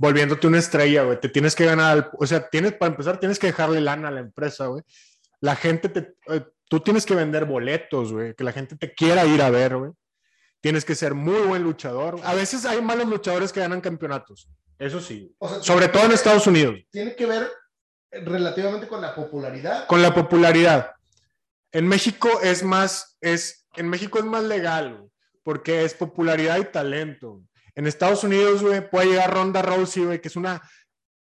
volviéndote una estrella, güey. Te tienes que ganar, o sea, tienes, para empezar, tienes que dejarle lana a la empresa, güey. La gente te, eh, tú tienes que vender boletos, güey, que la gente te quiera ir a ver, güey. tienes que ser muy buen luchador. A veces hay malos luchadores que ganan campeonatos, eso sí, O sea, sobre todo en Estados Unidos, Tiene que ver relativamente con la popularidad. con la popularidad. En México es más, es, en México es más legal, güey, porque es popularidad y talento. En Estados Unidos, güey, puede llegar Ronda Rousey, güey, que es una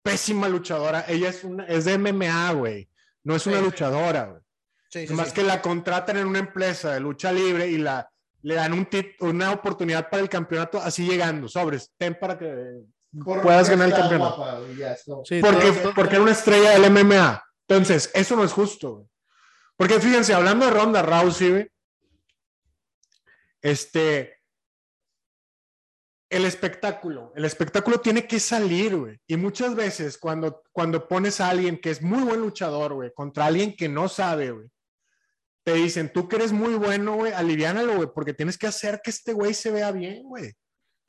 pésima luchadora. Ella es, una, es de MMA, güey. No es una Sí. luchadora, güey. Sí, sí, Más sí. que la contratan en una empresa de lucha libre y la, le dan un tit- una oportunidad para el campeonato así llegando, sobres, ten para que Por- puedas ganar el campeonato. guapa, Sí, Porque, todo- porque era una estrella del MMA. Entonces, eso no es justo. güey. Porque fíjense, hablando de Ronda Rousey, güey, este, el espectáculo, el espectáculo tiene que salir, güey. Y muchas veces cuando, cuando pones a alguien que es muy buen luchador, güey, contra alguien que no sabe, güey, te dicen, tú que eres muy bueno, güey, aliviánalo, güey, porque tienes que hacer que este güey se vea bien, güey.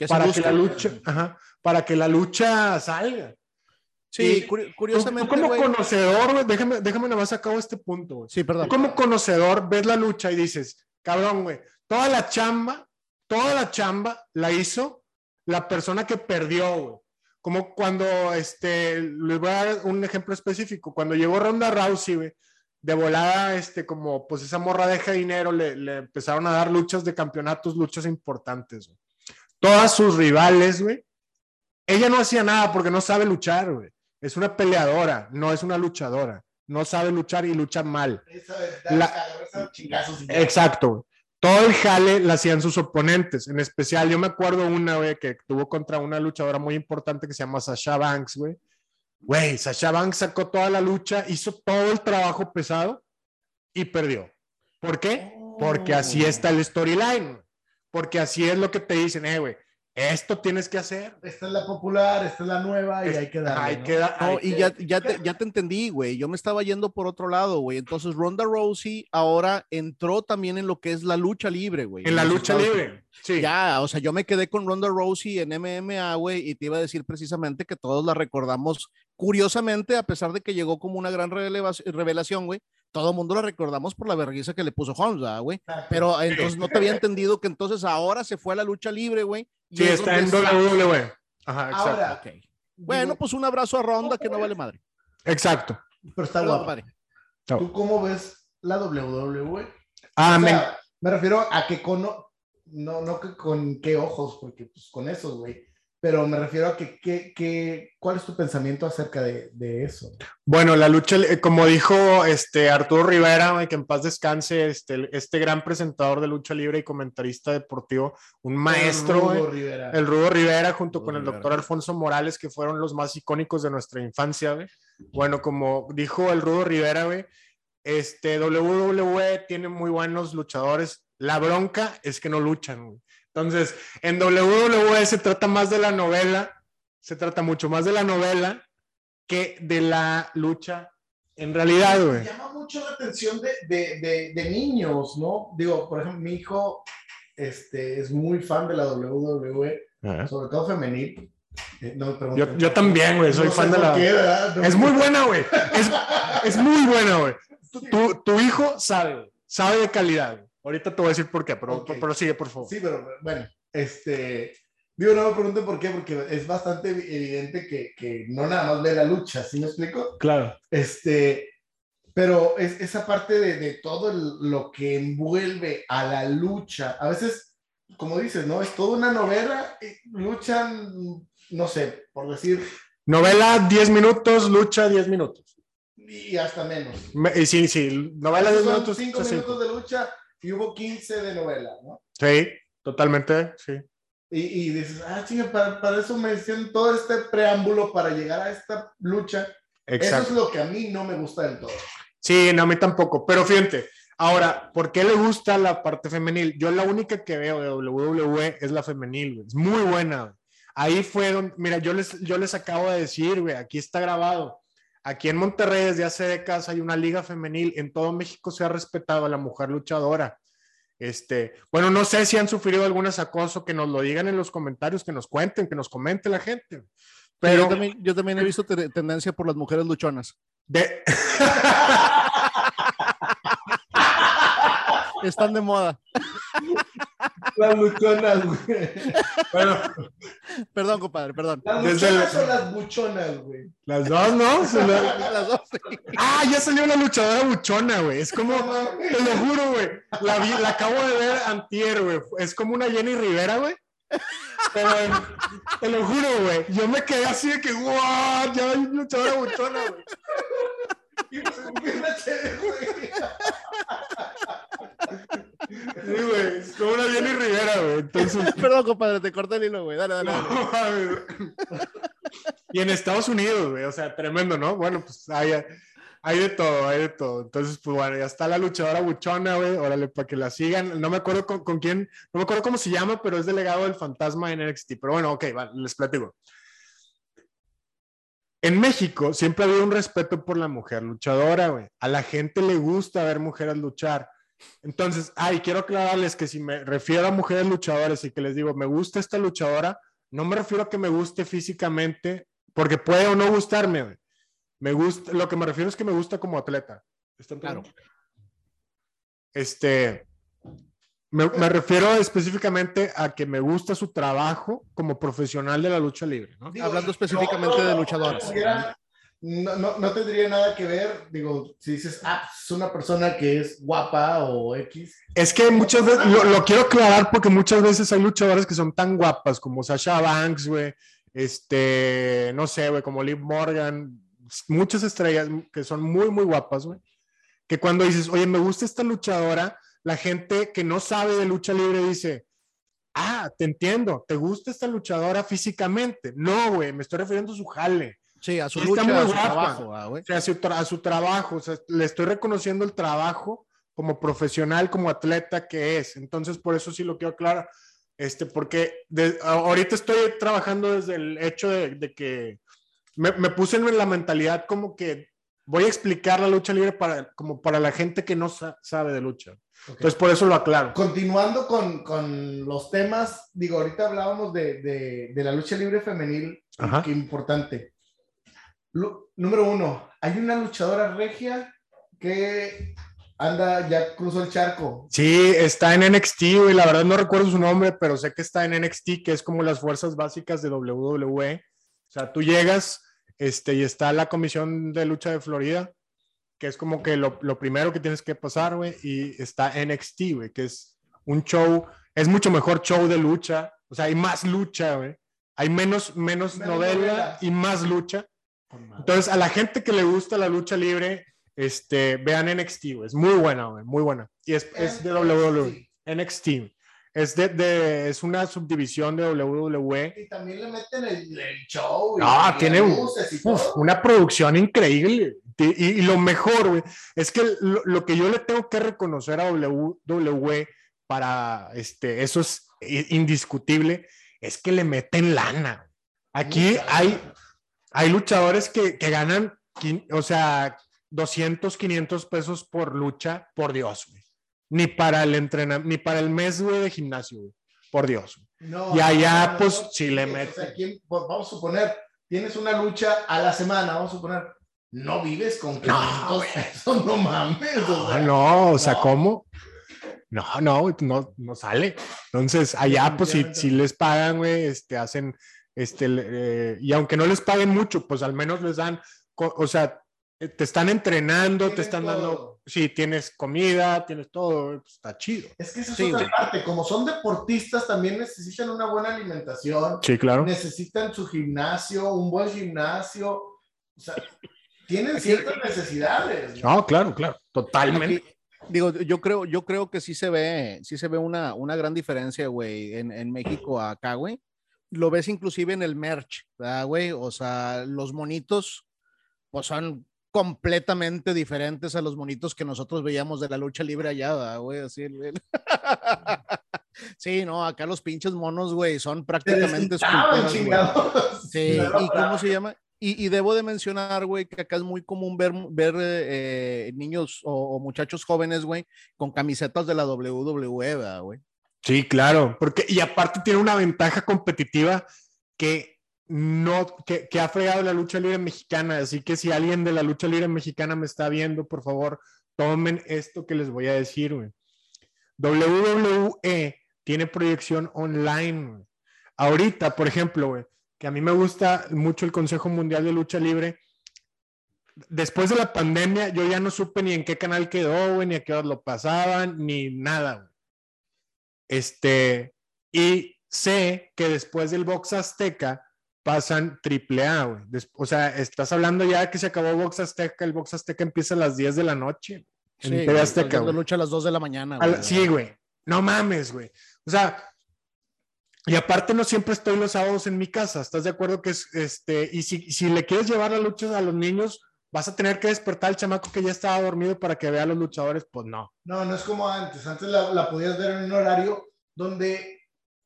Para que la lucha, ajá, para que la lucha salga. Sí, Y- curi- Tú- curiosamente, tú como conocedor, déjame, déjame nada más acabo este punto, güey. Sí, perdón. Tú como conocedor ves la lucha y dices, cabrón, güey, toda la chamba, toda la chamba la hizo la persona que perdió, güey. Como cuando, este, les voy a dar un ejemplo específico, cuando llegó Ronda Rousey, güey, de volada, este, como, pues esa morra deja dinero, le, le empezaron a dar luchas de campeonatos, luchas importantes, güey. Todas sus rivales, güey, ella no hacía nada porque no sabe luchar, güey. Es una peleadora, no es una luchadora. No sabe luchar y lucha mal. Esa de- La- agarrarse a chingazos. Exacto. güey. Todo el jale la hacían sus oponentes. En especial, yo me acuerdo una, güey, que tuvo contra una luchadora muy importante que se llama Sasha Banks, güey. Güey, Sasha Banks sacó toda la lucha, hizo todo el trabajo pesado y perdió. ¿Por qué? Porque así está el storyline. Porque así es lo que te dicen, eh, güey, esto tienes que hacer. Esta es la popular, esta es la nueva y Es- hay que darle. hay ¿no? que No, hay y que- ya, ya, (laughs) te, ya te entendí, güey. Yo me estaba yendo por otro lado, güey. Entonces, Ronda Rousey ahora entró también en lo que es la lucha libre, güey. En la lucha libre. Sí. Ya, o sea, yo me quedé con Ronda Rousey en MMA, güey, y te iba a decir precisamente que todos la recordamos curiosamente, a pesar de que llegó como una gran revelación, güey. Todo el mundo la recordamos por la vergüenza que le puso Holmes, ¿verdad, güey. Pero entonces no te había entendido que entonces ahora se fue a la lucha libre, güey. Sí, es está en WWE. Ajá, exacto. Ahora. Bueno, pues un abrazo a Ronda que no vale madre. Exacto. pero está compadre. ¿Tú cómo ves la WWE? Ah, O me- refiero a que con, no, no que con qué ojos, porque pues con esos, güey. Pero me refiero a que, que, que ¿cuál es tu pensamiento acerca de, de eso? Bueno, la lucha, eh, como dijo este Arturo Rivera, que en paz descanse, este, este gran presentador de lucha libre y comentarista deportivo, un maestro, El Rudo Rivera. el Rudo Rivera, junto Rudo con el doctor Alfonso Morales, que fueron los más icónicos de nuestra infancia. Bueno, como dijo el Rudo Rivera, este WWE tiene muy buenos luchadores. La bronca es que no luchan. Entonces, en WWE se trata más de la novela, se trata mucho más de la novela que de la lucha en realidad, Me güey. llama mucho la atención de, de, de, de niños, ¿no? Digo, por ejemplo, mi hijo este, es muy fan de la WWE, sobre todo femenil. Eh, no me pregunten. Yo, yo también, güey, soy No fan de la... qué, Es muy buena, güey. Es, es muy buena, güey. Tu, hijo sabe, güey. sabe de calidad. Ahorita te voy a decir por qué, pero, Ok. pero sigue, por favor. Sí, pero bueno, este. Digo, no me pregunten por qué, porque es bastante evidente que, que no nada más ve la lucha, ¿sí me explico? Claro. Este, pero es, esa parte de, de todo el- lo que envuelve a la lucha, a veces, como dices, ¿no? Es toda una novela, luchan, no sé, por decir, Novela 10 minutos, lucha 10 minutos. y hasta menos. Me- sí, sí, novela 10 veces son minutos. cinco sí, minutos de lucha y hubo 15 de novela, ¿no? Sí, totalmente, sí. Y, y dices, ah, chinga, para, para eso me hicieron todo este preámbulo para llegar a esta lucha. Eso es Exacto. lo que a mí no me gusta del todo. Sí, no, a mí tampoco. Pero fíjate, ahora, ¿por qué le gusta la parte femenil? Yo la única que veo de WWE es la femenil, güey. Es muy buena. güey. Ahí fue donde, mira, yo les, yo les acabo de decir, güey, aquí está grabado. Aquí en Monterrey desde hace décadas hay una liga femenil. En todo México se ha respetado a la mujer luchadora. Este, bueno, no sé si han sufrido algún acoso, que nos lo digan en los comentarios, que nos cuenten, que nos comente la gente. Pero yo también, yo también he visto te- tendencia por las mujeres luchonas. de, (laughs) Están de moda. (laughs) Las luchonas, güey. Bueno, Perdón, compadre, perdón. ¿Las Desde luchonas el- o las buchonas, güey? las dos, ¿no? La- (laughs) Las dos, sí. Ah, ya salió la luchadora buchona, güey. Es como, te lo juro, güey. La, vi- la acabo de ver antier, güey. Es como una Jenny Rivera, güey. Pero, te lo juro, güey. Yo me quedé así de que, ¡guau! Ya hay luchadora buchona, güey. Y pues, güey. Sí, güey. Es como una Jenny Rivera, güey. Entonces, (laughs) Perdón, compadre, te corté el hilo, güey. Dale, dale. dale. no mames. Y en Estados Unidos, güey. O sea, tremendo, ¿no? Bueno, pues hay, hay de todo, hay de todo. Entonces, pues bueno, ya está la luchadora buchona, güey. Órale, para que la sigan. No me acuerdo con, con quién, no me acuerdo cómo se llama, pero es delegado del fantasma en NXT. Pero bueno, ok, vale, les platico. En México siempre ha habido un respeto por la mujer luchadora, güey. A la gente le gusta ver mujeres luchar. Entonces, ay, quiero aclararles que si me refiero a mujeres luchadoras y que les digo, me gusta esta luchadora, no me refiero a que me guste físicamente, porque puede o no gustarme. Me gusta, lo que me refiero es que me gusta como atleta. ¿Está Claro. Este, me, me refiero específicamente a que me gusta su trabajo como profesional de la lucha libre, ¿no? Digo, Hablando específicamente de luchadoras. No, no, no tendría nada que ver, digo, si dices, ah, es una persona que es guapa o X. Es que muchas veces, lo, lo quiero aclarar porque muchas veces hay luchadoras que son tan guapas como Sasha Banks, güey, este, no sé, güey, como Liv Morgan, muchas estrellas que son muy, muy guapas, güey, que cuando dices, oye, me gusta esta luchadora, la gente que no sabe de lucha libre dice, ah, te entiendo, ¿te gusta esta luchadora físicamente? No, güey, me estoy refiriendo a su jale. Sí, a su Está lucha, muy a su guapa. trabajo, ah, güey. O sea, a su, tra- a su trabajo, o sea, le estoy reconociendo el trabajo como profesional, como atleta que es. Entonces, por eso sí lo quiero aclarar, este, porque de- ahorita estoy trabajando desde el hecho de, de que me, me puse en la mentalidad como que voy a explicar la lucha libre para, como para la gente que no sa- sabe de lucha. Entonces, por eso lo aclaro. Continuando con, con los temas, digo, ahorita hablábamos de, de, de la lucha libre femenil, Ajá. que importante. Número uno, hay una luchadora regia que anda, ya cruzó el charco. Sí, está en NXT, güey. La verdad no recuerdo su nombre, pero sé que está en NXT, que es como las fuerzas básicas de WWE. O sea, tú llegas este, y está la Comisión de Lucha de Florida, que es como que lo, lo primero que tienes que pasar, güey. Y está NXT, güey, que es un show, es mucho mejor show de lucha. O sea, hay más lucha, güey. Hay menos, menos, Menos novela novela. y más lucha. Entonces, a la gente que le gusta la lucha libre, este, vean NXT, güey. Es muy buena, güey. Muy buena. Y es, es de WWE. NXT. Es, de, de- es una subdivisión de WWE. Y también le meten el, el show. y- y tiene uf, una producción increíble. Y, y- y lo mejor, güey, es que lo, lo que yo le tengo que reconocer a WWE para este, eso es indiscutible, es que le meten lana. Aquí Mucha hay, lana. Hay luchadores que, que ganan, o sea, 200, 500 pesos por lucha, por Dios, güey. Ni para el entrenamiento, ni para el mes, güey, de gimnasio, güey. Por Dios. güey. No, Y allá, no, no, pues, no, sí le o sea, meten. ¿quién- pues, vamos a suponer, tienes una lucha a la semana, vamos a suponer, no vives con 500 pesos, no mames. o sea, no, o sea, no. ¿cómo? No, no, güey, no, no sale. Entonces, allá, pues, si, si les pagan, güey, este, hacen, este, eh, y aunque no les paguen mucho, pues al menos les dan, o sea, eh, te están entrenando, te están todo. dando, sí, tienes comida, tienes todo, pues, está chido. Es que esa es Sí, otra güey. parte, como son deportistas, también necesitan una buena alimentación, Sí, claro. necesitan su gimnasio, un buen gimnasio, o sea, tienen ciertas necesidades. ¿no? No, claro, claro, totalmente. Aquí, digo, yo creo, yo creo que sí se ve, sí se ve una, una gran diferencia, güey, en, en México acá, güey. Lo ves inclusive en el merch, ¿verdad, güey? O sea, los monitos, pues son completamente diferentes a los monitos que nosotros veíamos de la lucha libre allá, ¿verdad, güey. Así, el- el- (laughs) sí, no, acá los pinches monos, güey, son prácticamente esculturas, güey. Sí, (laughs) ¿y cómo se llama? Y, y debo de mencionar, güey, que acá es muy común ver, ver eh, niños o, o muchachos jóvenes, güey, con camisetas de la WWE, ¿verdad, güey. Sí, claro, porque y aparte tiene una ventaja competitiva que no, que, ha fregado la lucha libre mexicana, así que si alguien de la lucha libre mexicana me está viendo, por favor, tomen esto que les voy a decir, güey. WWE tiene proyección online. güey. Ahorita, por ejemplo, güey, que a mí me gusta mucho el Consejo Mundial de Lucha Libre. Después de la pandemia, yo ya no supe ni en qué canal quedó, güey, ni a qué hora lo pasaban, ni nada, güey. Este, y sé que después del Box Azteca pasan triple A, güey. O sea, estás hablando ya que se acabó Box Azteca, el Box Azteca empieza a las 10 de la noche. En Sí, TV güey, Azteca, güey. lucha a las 2 de la mañana. A la- güey. sí, güey. No mames, güey. O sea, y aparte no siempre estoy los sábados en mi casa, ¿estás de acuerdo que es este? Y si, si le quieres llevar la lucha a los niños, vas a tener que despertar al chamaco que ya estaba dormido para que vea a los luchadores, pues no. No, no es como antes. Antes la, la podías ver en un horario donde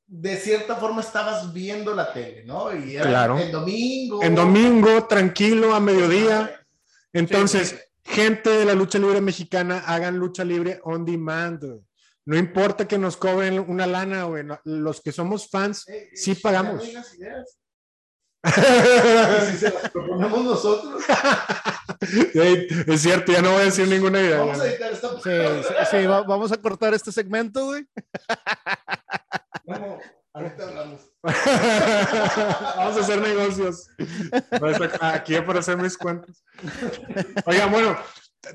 de cierta forma estabas viendo la tele, ¿no? Y era Claro. en domingo. En domingo, tranquilo, a mediodía. Entonces, Sí, gente de la lucha libre mexicana, hagan lucha libre on demand. güey. No importa que nos cobren una lana, güey. los que somos fans, Eh, sí eh, pagamos. no digas ideas. (laughs) Y si se las proponemos nosotros, es cierto, ya no voy a decir ninguna idea. vamos a editar esta. Sí, sí, sí, va- vamos a cortar este segmento, güey. Ahorita hablamos. (laughs) Vamos a hacer negocios. Aquí para hacer mis cuentas. Oigan, bueno,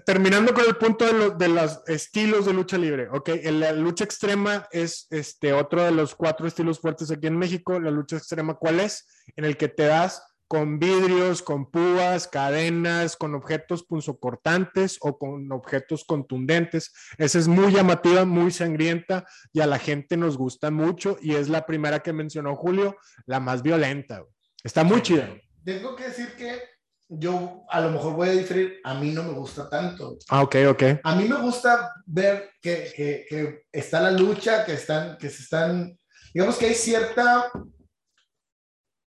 terminando con el punto de, lo- de los estilos de lucha libre. Ok, la lucha extrema es este otro de los cuatro estilos fuertes aquí en México. La lucha extrema, ¿cuál es? En el que te das con vidrios, con púas, cadenas, con objetos punzocortantes o con objetos contundentes. Esa es muy llamativa, muy sangrienta y a la gente nos gusta mucho y es la primera que mencionó Julio, la más violenta. Está muy chida. Tengo que decir que yo a lo mejor voy a diferir. A mí no me gusta tanto. Ah, ok, ok. A mí me gusta ver que, que, que está la lucha, que están, que se están, digamos que hay cierta,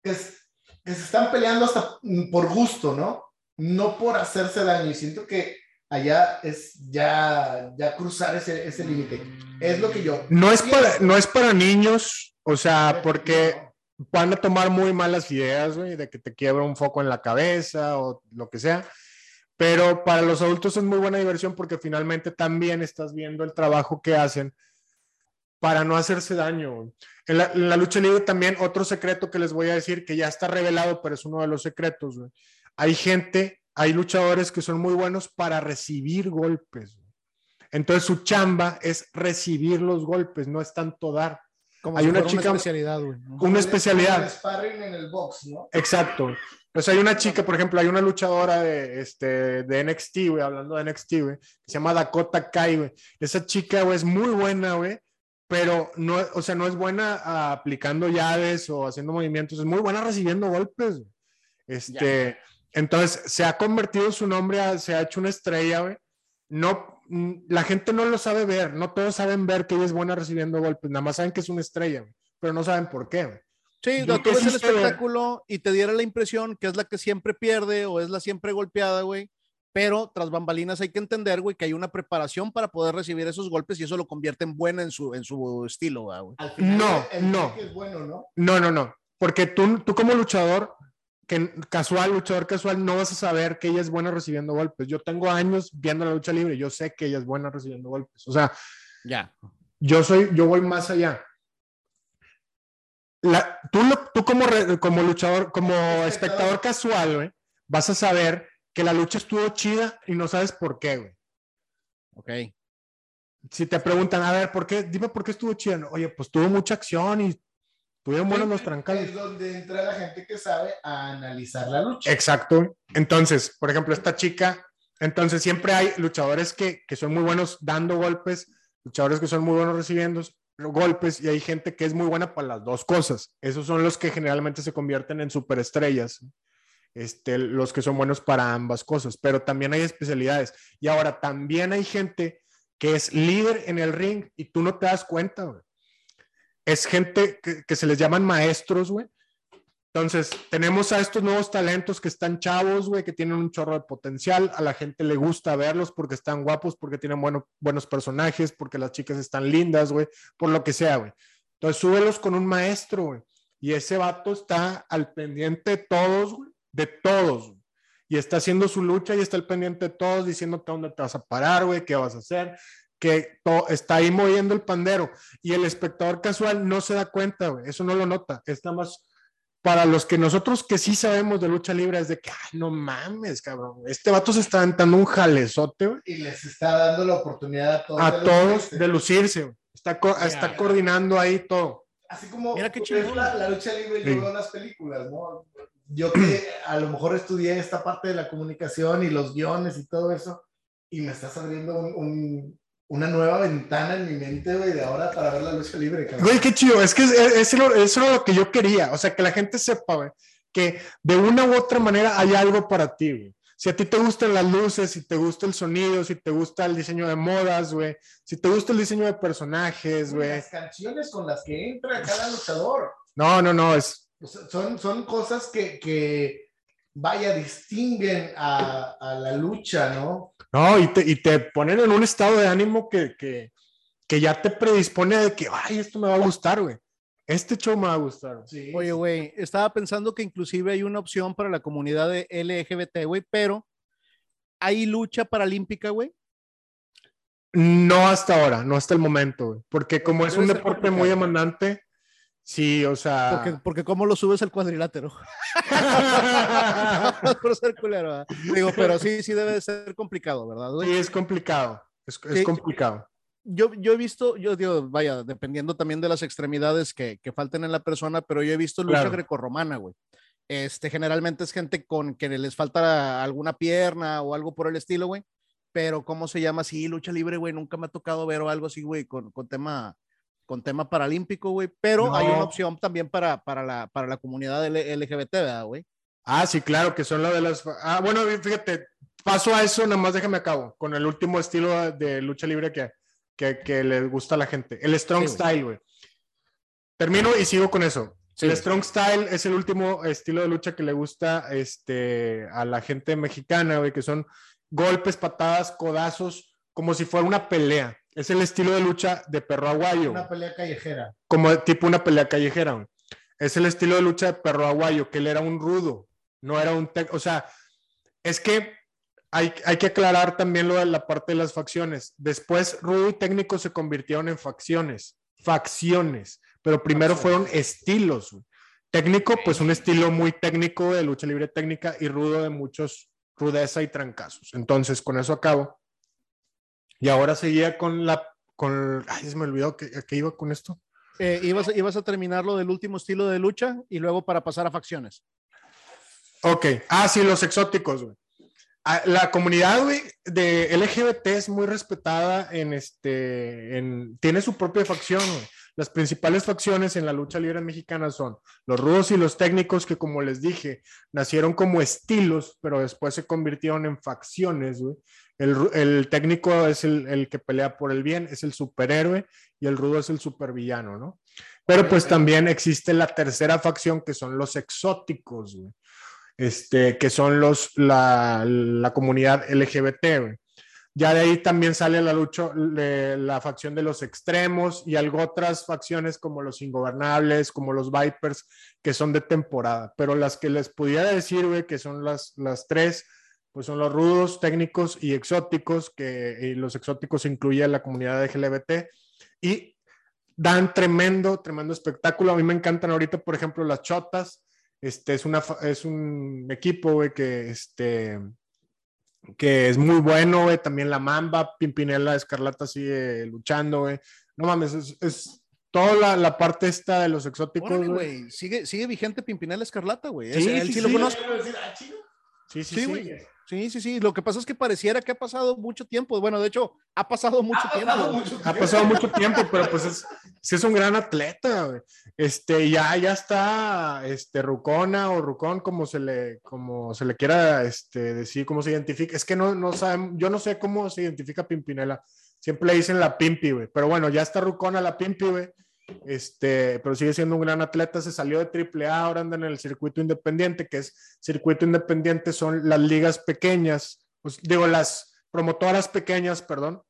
que, es- que se están peleando hasta por gusto, ¿no? No por hacerse daño. Y siento que allá es ya, ya cruzar ese, ese límite. Es lo que yo. No es, para, no es para niños, o sea, porque van a tomar muy malas ideas, de que te quiebra un foco en la cabeza o lo que sea. Pero para los adultos es muy buena diversión porque finalmente también estás viendo el trabajo que hacen para no hacerse daño. En la, lucha libre también otro secreto que les voy a decir que ya está revelado, pero es uno de los secretos. Hay gente, hay luchadores que son muy buenos para recibir golpes. güey. Entonces su chamba es recibir los golpes, no es tanto dar. Como Hay si una fuera chica- especialidad, güey. ¿no? Una especialidad. el sparring en el box, ¿no? Exacto. Pues hay una chica, por ejemplo, hay una luchadora de, este, de NXT, güey, hablando de NXT, güey, que se llama Dakota Kai, güey. Esa chica, güey, es muy buena, güey, pero no, o sea, no es buena aplicando llaves o haciendo movimientos, es muy buena recibiendo golpes. güey. Este, entonces, se ha convertido su nombre, a- se ha hecho una estrella, güey. No, la gente no lo sabe ver, no todos saben ver que ella es buena recibiendo golpes, nada más saben que es una estrella, pero no saben por qué. Sí, Yo tú que ves el ver. espectáculo y te diera la impresión que es la que siempre pierde o es la siempre golpeada, güey. Pero tras bambalinas hay que entender, güey, que hay una preparación para poder recibir esos golpes y eso lo convierte en buena en su, en su estilo, güey. Al final, No, el no. es bueno, ¿no? No, no, no. Porque tú, tú como luchador, que casual, luchador casual, no vas a saber que ella es buena recibiendo golpes. Yo tengo años viendo la lucha libre, yo sé que ella es buena recibiendo golpes. O sea, Ya. yo soy, yo voy más allá. La, tú, lo- tú como, re- como luchador, como Espectador. espectador casual, güey, vas a saber que la lucha estuvo chida y no sabes por qué, güey. Ok. Si te preguntan, a ver, ¿por qué? Dime por qué estuvo chida. Oye, pues tuvo mucha acción y tuvieron buenos los trancales. Es donde entra la gente que sabe a analizar la lucha. Exacto. Entonces, por ejemplo, esta chica, entonces siempre hay luchadores que, que son muy buenos dando golpes, luchadores que son muy buenos recibiendo golpes y hay gente que es muy buena para las dos cosas. Esos son los que generalmente se convierten en superestrellas. Este, los que son buenos para ambas cosas, pero también hay especialidades. Y ahora también hay gente que es líder en el ring y tú no te das cuenta, güey. Es gente que, que se les llaman maestros, güey. Entonces, tenemos a estos nuevos talentos que están chavos, güey, que tienen un chorro de potencial. A la gente le gusta verlos porque están guapos, porque tienen bueno- buenos personajes, porque las chicas están lindas, güey, por lo que sea, güey. Entonces, súbelos con un maestro, güey. Y ese vato está al pendiente de todos, güey, de todos. Y está haciendo su lucha y está al pendiente de todos, diciéndote dónde te vas a parar, güey, qué vas a hacer, que está ahí moviendo el pandero y el espectador casual no se da cuenta, güey. Eso no lo nota. Está más para los que nosotros que sí sabemos de lucha libre es de que, ay, no mames, cabrón. Este vato se está dando un jalezote, güey. Y les está dando la oportunidad a todos, a de, todos lucirse. de lucirse. Güey. Está, está coordinando ahí todo. Así como Mira qué es la, la, lucha libre sí. yo las películas, ¿no? Yo que a lo mejor estudié esta parte de la comunicación y los guiones y todo eso, y me estás abriendo un, un una nueva ventana en mi mente, güey, de ahora para ver la lucha libre. Cabrón. Güey, qué chido. Es que eso es lo que yo quería. O sea, que la gente sepa, güey, que de una u otra manera hay algo para ti, güey. Si a ti te gustan las luces, si te gusta el sonido, si te gusta el diseño de modas, güey, si te gusta el diseño de personajes, güey. Las canciones con las que entra cada luchador. No, no, no, es... Son, son cosas que, que, vaya, distinguen a, a la lucha, ¿no? No, y te, y te, ponen en un estado de ánimo que, que, que, ya te predispone de que, ay, esto me va a gustar, güey. Este show me va a gustar. Sí. Oye, güey, estaba pensando que inclusive hay una opción para la comunidad de LGBT, güey, pero ¿hay lucha paralímpica, güey? No hasta ahora, no hasta el momento, güey. Porque como es un deporte muy demandante, Sí, o sea. Porque, porque ¿cómo lo subes el cuadrilátero? (laughs) (laughs) por ser culero. Digo, pero sí, sí debe de ser complicado, ¿verdad? Sí, es complicado. Es, complicado. Yo, yo he visto, yo digo, vaya, dependiendo también de las extremidades que, que falten en la persona, pero yo he visto lucha claro. grecorromana, güey. Este, generalmente es gente con que les falta alguna pierna o algo por el estilo, güey. Pero, ¿cómo se llama? Sí, lucha libre, güey. Nunca me ha tocado ver o algo así, güey, con, con tema con tema paralímpico, güey, pero no. hay una opción también para, para, la, para la comunidad LGBT, ¿verdad, güey? Ah, sí, claro, que son la de las... Ah, bueno, fíjate, paso a eso, nada más déjame acabo, con el último estilo de lucha libre que, que, que le gusta a la gente, el Strong sí, Style, güey. Termino y sigo con eso. Sí. El Strong Style es el último estilo de lucha que le gusta este, a la gente mexicana, güey, que son golpes, patadas, codazos, como si fuera una pelea. Es el estilo de lucha de perro aguayo. Una pelea callejera. Como tipo una pelea callejera. Es el estilo de lucha de perro aguayo, que él era un rudo, no era un... O sea, es que hay, hay, que aclarar también lo de la parte de las facciones. Después, rudo y técnico se convirtieron en facciones. Facciones. Pero primero fueron estilos. Técnico, pues un estilo muy técnico de lucha libre técnica y rudo de muchos rudeza y trancazos. Entonces, con eso acabo. Y ahora seguía con la. Con, ay, se me olvidó que, que iba con esto. Eh, ibas, ibas, a terminar lo del último estilo de lucha y luego para pasar a facciones. Ok. Ah, sí, los exóticos, güey. La comunidad, güey, de LGBT es muy respetada en este. En, tiene su propia facción, güey. Las principales facciones en la lucha libre mexicana son los rudos y los técnicos, que como les dije, nacieron como estilos, pero después se convirtieron en facciones, güey. El, el, técnico es el, el, que pelea por el bien, es el superhéroe, y el rudo es el supervillano, ¿no? Pero pues también existe la tercera facción, que son los exóticos, güey. Este, que son los, la, la comunidad LGBT, güey. Ya de ahí también sale la lucha, la facción de los extremos y algo otras facciones como los ingobernables, como los Vipers, que son de temporada. Pero las que les pudiera decir, güey, que son las, las tres, pues son los rudos, técnicos y exóticos, que y los exóticos incluyen la comunidad LGBT y dan tremendo, tremendo espectáculo. A mí me encantan ahorita, por ejemplo, las chotas. Este es, una, es un equipo, güey, que este que es muy bueno, güey. También la Mamba, Pimpinela Escarlata sigue luchando, güey. No mames, es, es toda la, la, parte esta de los exóticos, güey. Sigue, sigue vigente Pimpinela Escarlata, güey. Sí, sí, sí, sí, lo conozco. Sí, sí, sí. Sí, sí, sí. Lo que pasa es que pareciera que ha pasado mucho tiempo. Bueno, de hecho, ha pasado mucho, ha tiempo. Pasado mucho tiempo. Ha pasado mucho tiempo, pero pues es, sí es un gran atleta, güey. Este, ya, ya está, este, Rucona o Rucón, como se le, como se le quiera, este, decir, cómo se identifica. Es que no, no saben, yo no sé cómo se identifica Pimpinela. Siempre le dicen la Pimpi, güey. Pero bueno, ya está Rucona, la Pimpi, güey. Este, pero sigue siendo un gran atleta, se salió de AAA, ahora anda en el circuito independiente, que es circuito independiente, son las ligas pequeñas, pues, digo, las promotoras pequeñas, perdón.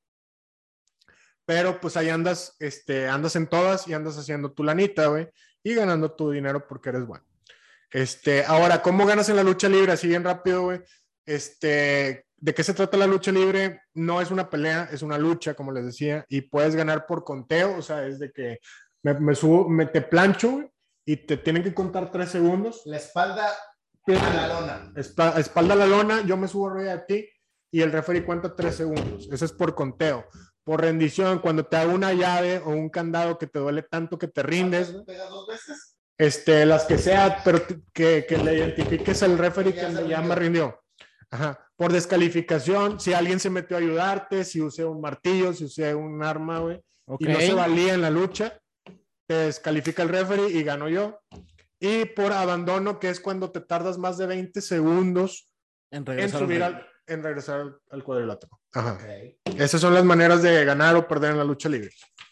Pero pues ahí andas, este, andas en todas y andas haciendo tu lanita, güey, y ganando tu dinero porque eres bueno. Este, ahora, ¿cómo ganas en la lucha libre? Así bien rápido, güey. Este, ¿de qué se trata la lucha libre? No es una pelea, es una lucha, como les decía, y puedes ganar por conteo, o sea, es de que me, me subo, me te plancho y te tienen que contar tres segundos. La espalda a la lona. espalda a la lona, yo me subo arriba de ti y el referee cuenta tres segundos. Eso es por conteo. Por rendición, cuando te hago una llave o un candado que te duele tanto que te rindes. ¿Pegas dos veces? Este, las que sea, pero que, que le identifiques al referee que ya me rindió. Ajá. Por descalificación, si alguien se metió a ayudarte, si usé un martillo, si usé un arma, güey, y no se valía en la lucha, te descalifica el referee y gano yo. Y por abandono, que es cuando te tardas más de 20 segundos en, subir al, en regresar al, cuadrilátero. Ajá. Esas son las maneras de ganar o perder en la lucha libre.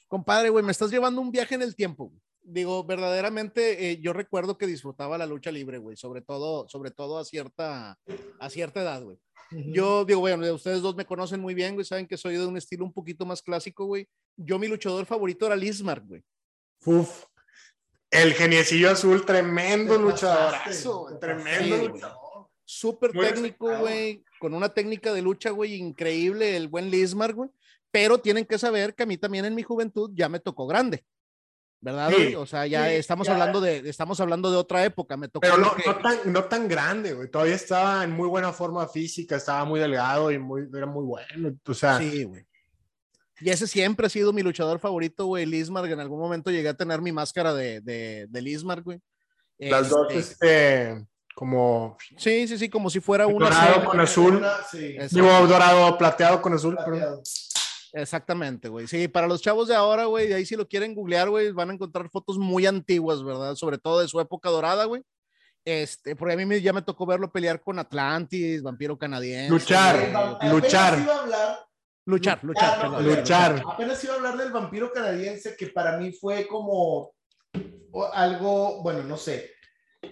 Compadre, güey, me estás llevando un viaje en el tiempo. Digo, verdaderamente, eh, yo recuerdo que disfrutaba la lucha libre, güey, sobre todo, sobre todo a cierta, a cierta edad, güey. Yo digo, bueno, ustedes dos me conocen muy bien, güey, saben que soy de un estilo un poquito más clásico, güey. Yo mi luchador favorito era Lismark, güey. Uf, el geniecillo azul, tremendo luchadorazo, tremendo luchador. Súper técnico, güey, con una técnica de lucha, güey, increíble, el buen Lismar, güey. Pero tienen que saber que a mí también en mi juventud ya me tocó grande. ¿Verdad? o sea, ya estamos hablando de estamos hablando de otra época, me tocó Pero no, no, tan, no tan grande, güey. Todavía estaba en muy buena forma física, estaba muy delgado y muy era muy bueno, o sea, Sí, güey. Y ese siempre ha sido mi luchador favorito, güey, Lismark. En algún momento llegué a tener mi máscara de, de, de Lismark, güey. Las dos, este, este como. Sí, sí, sí, como si fuera una. Dorado con azul. Sí. Digo, dorado, plateado con azul. Pero... Exactamente, güey. Sí, para los chavos de ahora, güey, de ahí si lo quieren googlear, güey, van a encontrar fotos muy antiguas, ¿verdad? Sobre todo de su época dorada, güey. Este, porque a mí ya me tocó verlo pelear con Atlantis, vampiro canadiense. Luchar, luchar. Luchar, luchar, luchar. Apenas iba a hablar del vampiro canadiense, que para mí fue como algo, bueno, no sé,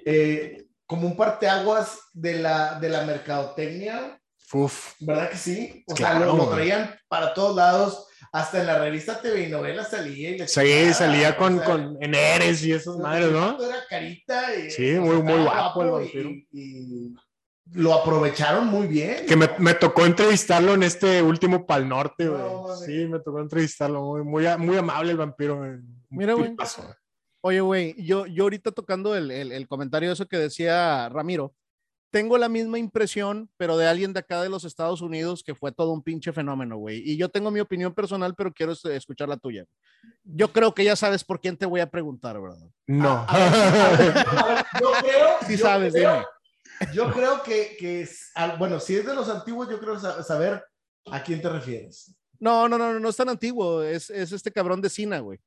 eh, como un parteaguas de la, de la mercadotecnia. Uf. ¿Verdad que sí? O sea, lo, traían para todos lados. Hasta en la revista TV y novela salía. Y sí, salía con, con en Eres y esas madres, ¿no? Era carita. Y, sí, muy, muy guapo el vampiro. y lo aprovecharon muy bien. Que me, me, tocó entrevistarlo en este último Pal Norte, güey. sí, me tocó entrevistarlo. Muy, muy, muy amable el vampiro. Mira, güey. Oye, güey, yo, yo ahorita tocando el, el, el comentario de eso que decía Ramiro, tengo la misma impresión, pero de alguien de acá de los Estados Unidos que fue todo un pinche fenómeno, güey. Y yo tengo mi opinión personal, pero quiero este, escuchar la tuya. Yo creo que ya sabes por quién te voy a preguntar, ¿verdad? No. yo (laughs) creo. Sí sabes, dime. Yo creo que, que es, bueno, si es de los antiguos, yo creo saber a quién te refieres. No, no, no, no es tan antiguo. Es, es este cabrón de Cena, güey.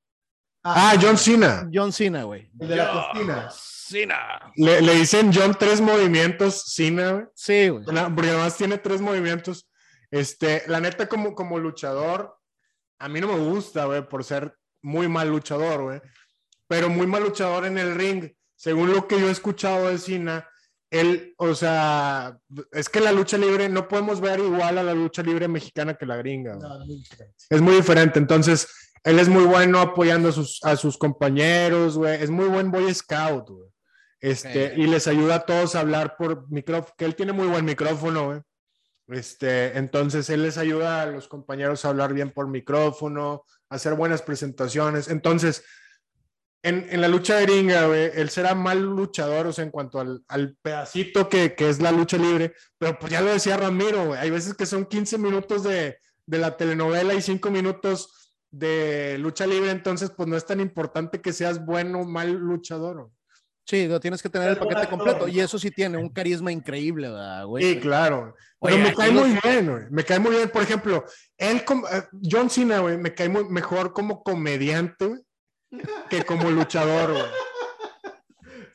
Ah, John Cena. John Cena, güey. El de la cocina. Cena. Le, le, dicen John tres movimientos, Cena, güey. Sí, güey. Porque además tiene tres movimientos. Este, la neta, como, como luchador, a mí no me gusta, güey, por ser muy mal luchador, güey. Pero muy mal luchador en el ring. Según lo que yo he escuchado de Cena, él, o sea, es que la lucha libre no podemos ver igual a la lucha libre mexicana que la gringa. No, es, muy es muy diferente. Entonces, él es muy bueno apoyando a sus, a sus compañeros, güey. Es muy buen Boy Scout, güey. Este, y les ayuda a todos a hablar por micrófono, que él tiene muy buen micrófono, güey. Este, entonces él les ayuda a los compañeros a hablar bien por micrófono, a hacer buenas presentaciones. Entonces, en, en, la lucha de ringa, güey, él será mal luchador, o sea, en cuanto al, al pedacito que, que, es la lucha libre, pero pues ya lo decía Ramiro, güey, hay veces que son 15 minutos de, de la telenovela y 5 minutos de lucha libre, entonces pues no es tan importante que seas bueno o mal luchador. Sí, lo tienes que tener el paquete completo. Y eso sí tiene un carisma increíble, güey. Sí, claro. Pero me cae muy bien, güey. Me cae muy bien. Por ejemplo, él, eh, John Cena, güey, me cae muy mejor como comediante, güey que como luchador,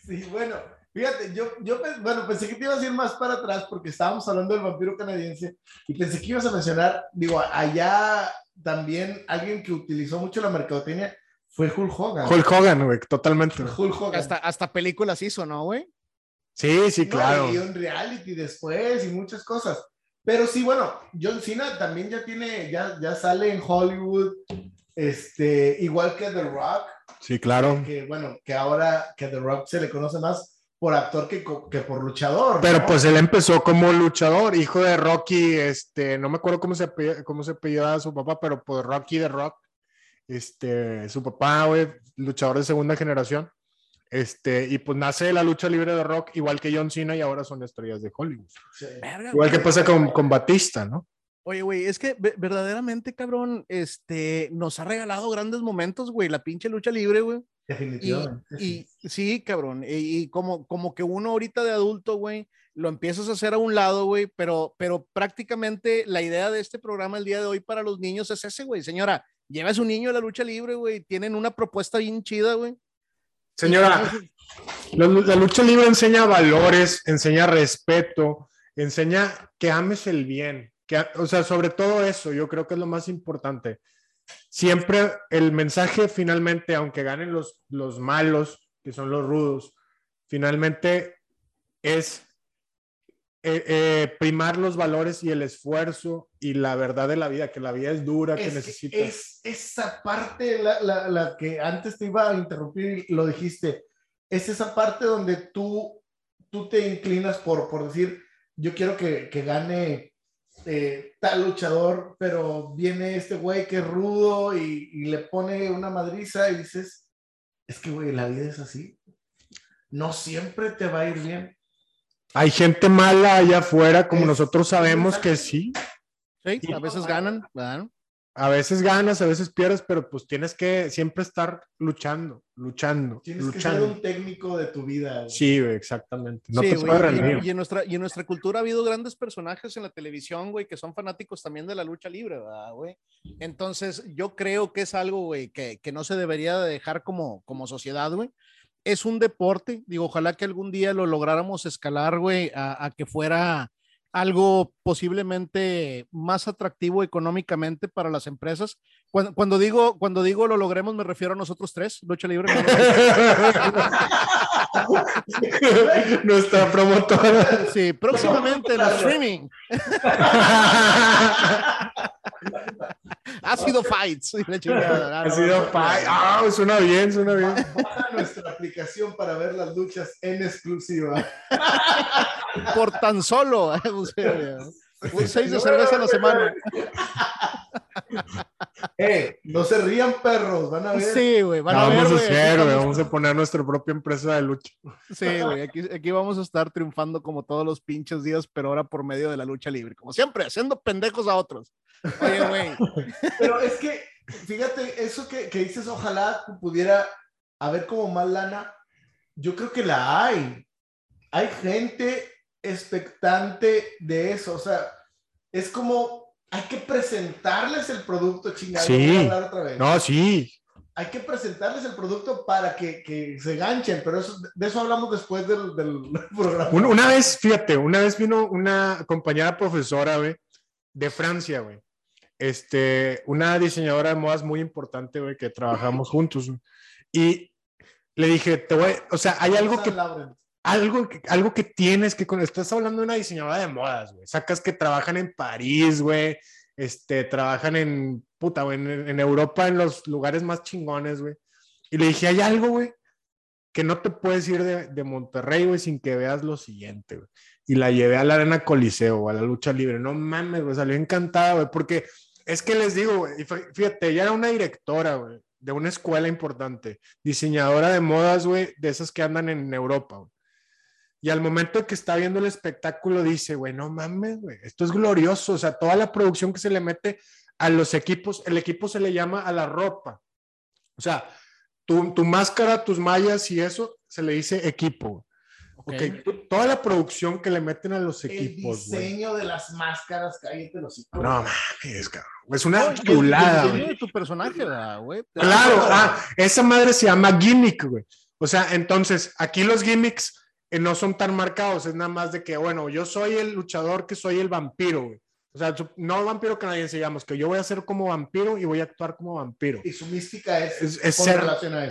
Sí, bueno, fíjate, yo, yo bueno, pensé que te ibas a ir más para atrás porque estábamos hablando del vampiro canadiense y pensé que ibas a mencionar, digo, allá también alguien que utilizó mucho la mercadotecnia fue Hulk Hogan. Hulk Hogan, güey, totalmente. Hulk Hogan. Hasta, hasta películas hizo, ¿no, güey? Sí, sí, claro. y un reality después y muchas cosas. Pero sí, bueno, John Cena también ya tiene, ya, ya sale en Hollywood, este, igual que The Rock. Sí, claro. Que, bueno, que ahora que The Rock se le conoce más por actor que, que por luchador. Pero pues él empezó como luchador, hijo de Rocky, este, no me acuerdo cómo se, cómo se apellidaba su papá, pero pues Rocky de Rock, este, su papá, güey, luchador de segunda generación. Este, y pues nace la lucha libre de rock, igual que John Cena, y ahora son estrellas de Hollywood. igual que pasa con, con Batista, ¿no? Oye, güey, es que verdaderamente, cabrón, este, nos ha regalado grandes momentos, güey, la pinche lucha libre, güey. Definitivamente. Y, sí, cabrón, y, como, como que uno ahorita de adulto, güey, lo empiezas a hacer a un lado, güey, pero, pero prácticamente la idea de este programa el día de hoy para los niños es ese, güey. Señora, lleva a su niño a la lucha libre, güey, tienen una propuesta bien chida, güey. Señora, la, lucha libre enseña valores, enseña respeto, enseña que ames el bien, que, o sea, sobre todo eso, yo creo que es lo más importante. Siempre el mensaje finalmente, aunque ganen los, los malos, que son los rudos, finalmente es eh, eh, primar los valores y el esfuerzo y la verdad de la vida, que la vida es dura, que necesitas. Es esa parte la, la, la, que antes te iba a interrumpir lo dijiste, es esa parte donde tú, tú te inclinas por, por decir, yo quiero que, que gane eh, tal luchador, pero viene este güey que es rudo y, y le pone una madriza y dices, es que güey, la vida es así. No siempre te va a ir bien hay gente mala allá afuera, como nosotros sabemos que sí. Sí, a veces ganan, A veces ganas, a veces pierdes, pero pues tienes que siempre estar luchando, luchando. Tienes luchando. que ser un técnico de tu vida. Sí, exactamente. No te puedes Y, en nuestra, y en nuestra cultura ha habido grandes personajes en la televisión, güey, que son fanáticos también de la lucha libre, ¿verdad, güey? Entonces, yo creo que es algo, güey, que, que no se debería dejar como, como sociedad, güey es un deporte, digo, ojalá que algún día lo lográramos escalar, güey, a, que fuera algo posiblemente más atractivo económicamente para las empresas. Cuando, digo, cuando digo lo logremos, me refiero a nosotros tres, Lucha Libre. (laughs) (laughs) (laughs) Nuestra promotora. Sí, próximamente en streaming. ha sido fights. Ha sido fights. Ah, suena bien, suena bien. Baja nuestra aplicación para ver las luchas en exclusiva. Por tan solo. (laughs) Un seis de cerveza a la semana. (laughs) Eh, no se rían, perros, van a ver. Sí, güey, van a ver. Vamos a hacer, güey, vamos a poner nuestra propia empresa de lucha. Sí, güey, aquí, aquí vamos a estar triunfando como todos los pinches días, pero ahora por medio de la lucha libre, como siempre, haciendo pendejos a otros. Oye, güey. (laughs) Pero es que, fíjate, eso que, que dices, ojalá pudiera haber como más lana, yo creo que la hay. Hay gente expectante de eso, o sea, es como hay que presentarles el producto chingado. Sí. No, sí. Hay que presentarles el producto para que, que se ganchen, pero eso, de eso hablamos después del, del (laughs) programa. Una, vez, fíjate, una vez vino una compañera profesora, güey, de Francia, güey. Este, una diseñadora de modas muy importante, güey, que trabajamos juntos. Y le dije, te voy, o sea, hay algo que algo, algo que tienes que, cuando estás hablando de una diseñadora de modas, güey, sacas que trabajan en París, güey, este, trabajan en, puta, güey, en, Europa, en los lugares más chingones, güey. Y le dije, hay algo, güey, que no te puedes ir de, de Monterrey, güey, sin que veas lo siguiente, güey. Y la llevé a la Arena Coliseo, a la lucha libre. No mames, güey, salió encantada, güey, porque es que les digo, güey, fíjate, ella era una directora, güey, de una escuela importante, diseñadora de modas, güey, de esas que andan en Europa, güey. Y al momento que está viendo el espectáculo dice, güey, no mames, güey, esto es glorioso. O sea, toda la producción que se le mete a los equipos, el equipo se le llama a la ropa. O sea, tu, tu máscara, tus mallas y eso se le dice equipo. Okay. Toda la producción que le meten a los equipos. El diseño de las máscaras, cállate los No mames, cabrón. Es una chulada. El diseño de tu personaje, güey. Claro, ah, esa madre se llama gimmick, güey. O sea, entonces, aquí los gimmicks no son tan marcados, es nada más de que, bueno, yo soy el luchador que soy el vampiro, güey. O sea, no vampiro canadiense, digamos, que yo voy a ser como vampiro y voy a actuar como vampiro. Y su mística es, es, ser,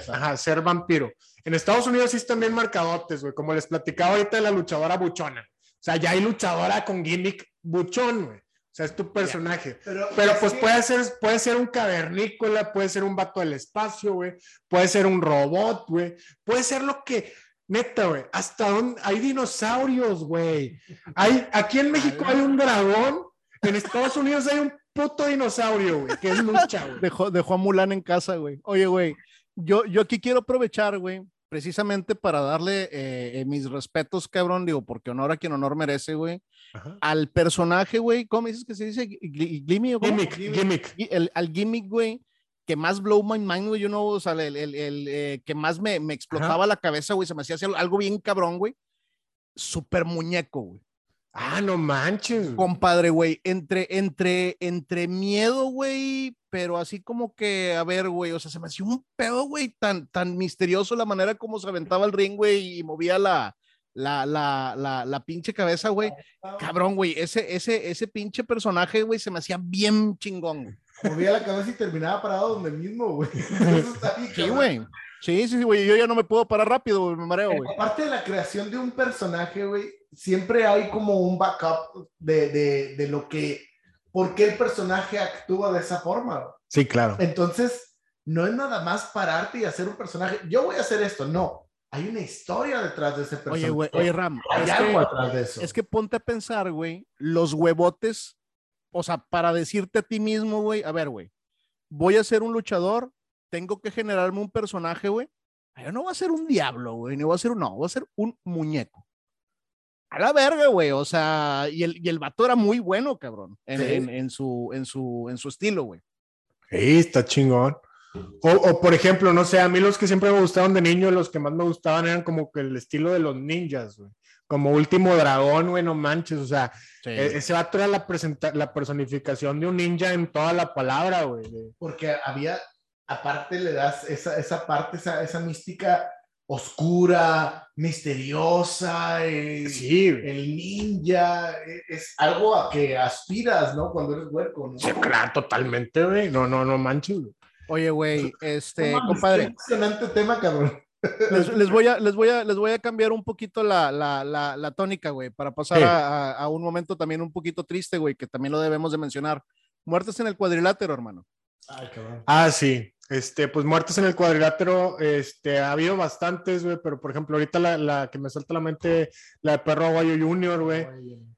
Ajá, ser vampiro. En Estados Unidos sí están bien marcadotes, güey, como les platicaba ahorita de la luchadora buchona. O sea, ya hay luchadora con gimmick buchón, güey. O sea, es tu personaje. Pero, pues puede, ser, puede ser un cavernícola, puede ser un vato del espacio, güey. Puede ser un robot, güey. Puede ser lo que, Neta, güey. ¿Hasta dónde? Hay dinosaurios, güey. Hay, aquí en México hay un dragón. En Estados Unidos hay un puto dinosaurio, güey, que es lucha, güey. Dejó, dejó a Mulan en casa, güey. Oye, güey, yo, yo aquí quiero aprovechar, güey, precisamente para darle eh, eh, mis respetos, cabrón, digo, porque honor a quien honor merece, güey, Ajá. al personaje, güey, ¿cómo dices que se dice? Gimmick, gimmick. El- al gimmick, güey, que más blow my mind, güey, yo no, o sea, el, el- el, eh, que más me, me explotaba la cabeza, güey, se me hacía algo bien cabrón, güey. Super muñeco, güey. Ah, no manches. Compadre, güey, entre, entre, entre miedo, güey, pero así como que, a ver, güey, o sea, se me hacía un pedo, güey, tan, tan misterioso la manera como se aventaba el ring, güey, y movía la, la, la, la, la pinche cabeza, güey. Cabrón, güey, ese, ese, ese pinche personaje, güey, se me hacía bien chingón, güey. Movía la cabeza y terminaba parado donde mismo, güey. (laughs) Eso está bien, Sí, güey. Sí, sí, sí, güey, yo ya no me puedo parar rápido, güey, me mareo, güey. Aparte de la creación de un personaje, güey, siempre hay como un backup de, de, de lo que, por qué el personaje actúa de esa forma. güey. Sí, claro. Entonces, no es nada más pararte y hacer un personaje. Yo voy a hacer esto, no. Hay una historia detrás de ese personaje. Oye, güey, oye, Ram, hay algo que, atrás de eso. es que ponte a pensar, güey, los huevotes, o sea, para decirte a ti mismo, güey, a ver, güey, voy a ser un luchador, tengo que generarme un personaje, güey. Yo no voy a ser un diablo, güey, ni voy a ser un, no, voy a ser un muñeco. A la verga, güey, o sea, y el, y el vato era muy bueno, cabrón, en, Sí. en, en su, en, su, en su estilo, güey. Sí, está chingón. O, o, por ejemplo, no sé, a mí los que siempre me gustaban de niño, los que más me gustaban eran como que el estilo de los ninjas, güey. Como último dragón, güey, no manches. O sea, e- ese vato era la, presenta- la personificación de un ninja en toda la palabra, güey. Porque había, aparte le das esa, esa parte, esa, esa mística oscura, misteriosa, eh, Sí, el ninja, eh, es algo a que aspiras, ¿no? Cuando eres huerco, ¿no? Sí, claro, totalmente, güey. No, no, no manches, güey. Oye, güey, este, No mames, qué compadre, emocionante tema, cabrón. Les, les voy a, les, voy a, les voy a cambiar un poquito la, la, la, la tónica, güey, para pasar Sí. a, a- a un momento también un poquito triste, güey, que también lo debemos de mencionar. Muertes en el cuadrilátero, hermano. Ay, cabrón. Ah, sí. Este, pues muertes en el cuadrilátero, este, ha habido bastantes, güey, pero por ejemplo, ahorita la, la que me salta a la mente, la de Perro Aguayo Junior, güey.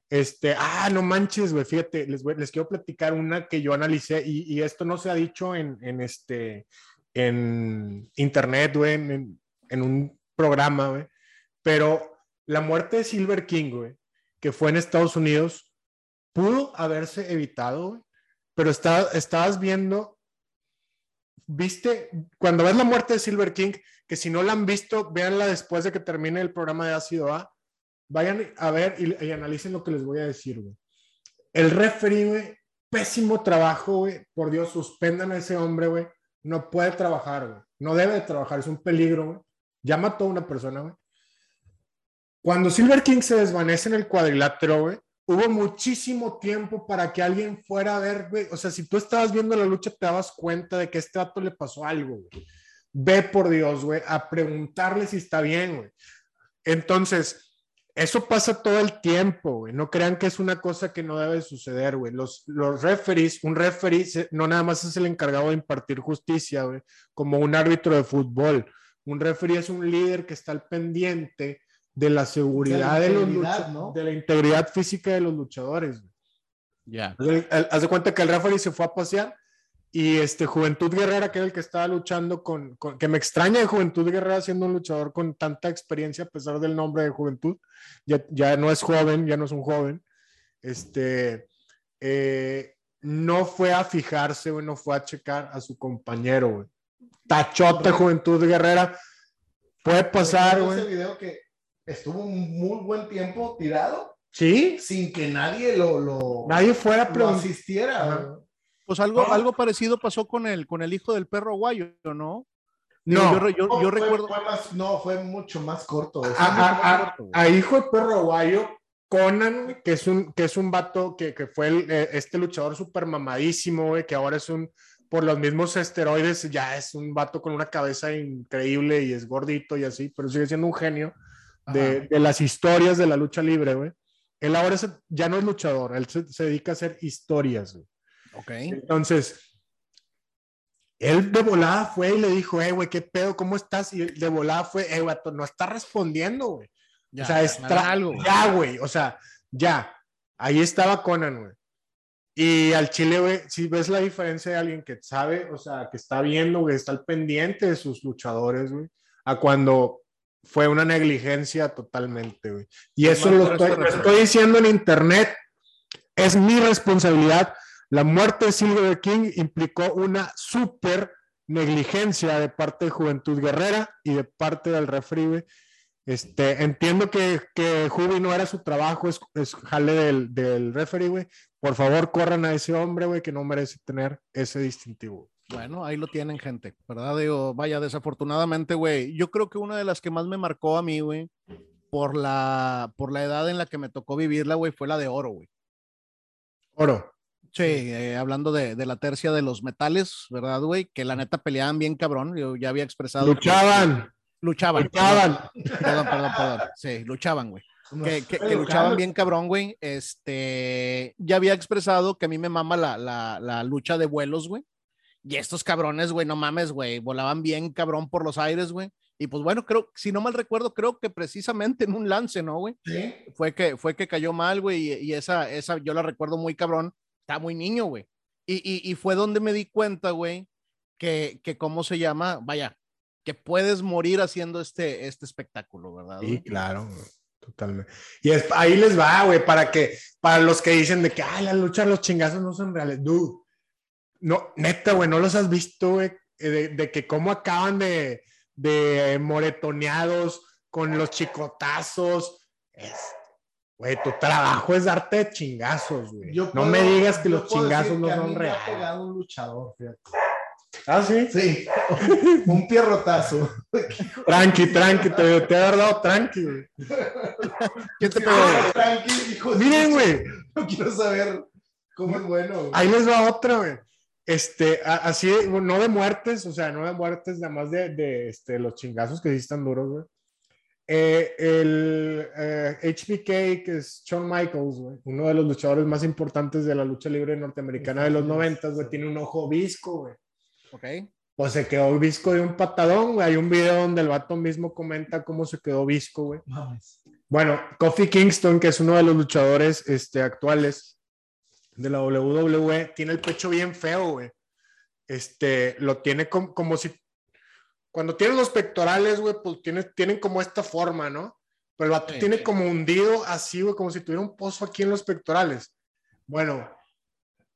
Este, ah, no manches, güey, fíjate, les, les quiero platicar una que yo analicé y, y esto no se ha dicho en, en este, en internet, güey, en, en- un programa, güey, pero la muerte de Silver King, güey, que fue en Estados Unidos, pudo haberse evitado, güey, pero está- estabas viendo, viste, cuando ves la muerte de Silver King, que si no la han visto, véanla después de que termine el programa de Ácido A, vayan a ver y, y analicen lo que les voy a decir, güey. El referee, güey, pésimo trabajo, güey. Por Dios, suspendan a ese hombre, güey. No puede trabajar, güey. No debe de trabajar, es un peligro, güey. Ya mató a una persona, güey. Cuando Silver King se desvanece en el cuadrilátero, güey, hubo muchísimo tiempo para que alguien fuera a ver, güey. O sea, si tú estabas viendo la lucha, te dabas cuenta de que a este dato le pasó algo, güey. Ve por Dios, güey, a preguntarle si está bien, güey. Entonces, eso pasa todo el tiempo, güey. No crean que es una cosa que no debe suceder, güey. Los, los referees, un referee no nada más es el encargado de impartir justicia, güey, como un árbitro de fútbol. Un referee es un líder que está al pendiente de la seguridad de, los integridad, lucha- ¿no? de la integridad física de los luchadores. Ya. Haz de- Haz de cuenta que el referee se fue a pasear y este Juventud Guerrera, que era el que estaba luchando con, con- que me extraña de Juventud Guerrera siendo un luchador con tanta experiencia a pesar del nombre de Juventud, ya, ya no es joven, ya no es un joven, este, eh, no fue a fijarse, güey, no fue a checar a su compañero, güey. Tachote Juventud Guerrera, puede pasar, Recuerdo Ese güey. video que estuvo un muy buen tiempo tirado Sí, sin que nadie lo, lo, nadie fuera preguntar. asistiera. Güey. Pues algo, No. algo parecido pasó con el, con el hijo del perro guayo, ¿no? No, Yo, yo- No, yo fue- recuerdo. fue más- no, fue mucho más corto. a, a- a- corto, güey. a hijo de perro aguayo, Conan, güey, que es un, que es un vato que, que fue el, eh, este luchador súper mamadísimo, güey, que ahora es un, por los mismos esteroides, ya es un vato con una cabeza increíble y es gordito y así, pero sigue siendo un genio de, las historias de la lucha libre, güey. Él ahora es- ya no es luchador, él se, se dedica a hacer historias, güey. Ok. Entonces, Él de volada fue y le dijo, eh, güey, ¿qué pedo? ¿Cómo estás? Y de volada fue, eh, güey, no está respondiendo, güey. o sea, es algo. Ya, güey, o sea, ya. Ahí estaba Conan, güey. Y al Chile, güey, si ves la diferencia de alguien que sabe, o sea, que está viendo, güey, está al pendiente de sus luchadores, güey, a cuando fue una negligencia totalmente, güey. Y eso lo estoy, diciendo en internet, es mi responsabilidad. La muerte de Silver King implicó una súper negligencia de parte de Juventud Guerrera y de parte del refri, Este, entiendo que, que Jubi no era su trabajo, es, es jale del, del referee, güey. Por favor, corran a ese hombre, güey, que no merece tener ese distintivo. Bueno, ahí lo tienen, gente, ¿verdad? Digo, vaya, desafortunadamente, güey, yo creo que una de las que más me marcó a mí, güey, por la, por la edad en la que me tocó vivirla, güey, fue la de oro, güey. Oro. Sí, eh, hablando de, de, la tercia de los metales, ¿verdad, güey? Que la neta peleaban bien cabrón, yo ya había expresado. Luchaban. luchaban. Luchaban. Perdón, perdón, perdón. Sí, luchaban, güey. Que, que, luchaban bien cabrón, güey. Este, ya había expresado que a mí me mama la, la, la lucha de vuelos, güey. Y estos cabrones, güey, no mames, güey, volaban bien cabrón por los aires, güey. Y pues bueno, creo, si no mal recuerdo, creo que precisamente en un lance, ¿no, güey? ¿Sí? Fue que, fue que cayó mal, güey, y, esa, esa yo la recuerdo muy cabrón, está muy niño, güey. Y, y, y, fue donde me di cuenta, güey, que, que cómo se llama, vaya, que puedes morir haciendo este, este espectáculo, ¿verdad? Sí, claro, totalmente. Y es, ahí les va, güey, para que, para los que dicen de que, ay, la lucha, los chingazos no son reales, dude no, neta, güey, no los has visto, güey, de, de, que cómo acaban de, de moretoneados con los chicotazos. Es, güey, tu trabajo es darte chingazos, güey. No me digas que los chingazos no son reales. Me ha pegado un luchador, fíjate. ¿Ah, sí? Sí, (laughs) un pierrotazo. tranqui, tranqui, te, te he dado tranqui, güey. ¿Qué te pegó? Tranqui, hijo Miren, güey. No quiero saber cómo es bueno. Güey. Ahí les va otra, güey. Este, así, no de muertes, o sea, no de muertes, nada más de, de este, los chingazos que sí están duros, güey. Eh, el eh, HBK, que es Shawn Michaels, güey, uno de los luchadores más importantes de la lucha libre norteamericana de los 90, güey, tiene un ojo visco, güey. Ok. Pues se quedó visco de un patadón, güey. Hay un video donde el vato mismo comenta cómo se quedó visco, güey. Bueno, Kofi Kingston, que es uno de los luchadores este, actuales, de la WWE tiene el pecho bien feo, güey. Este, lo tiene como, como si, cuando tienen los pectorales, güey, pues tiene, tienen como esta forma, ¿no? Pero el vato tiene como hundido así, güey, como si tuviera un pozo aquí en los pectorales. Bueno,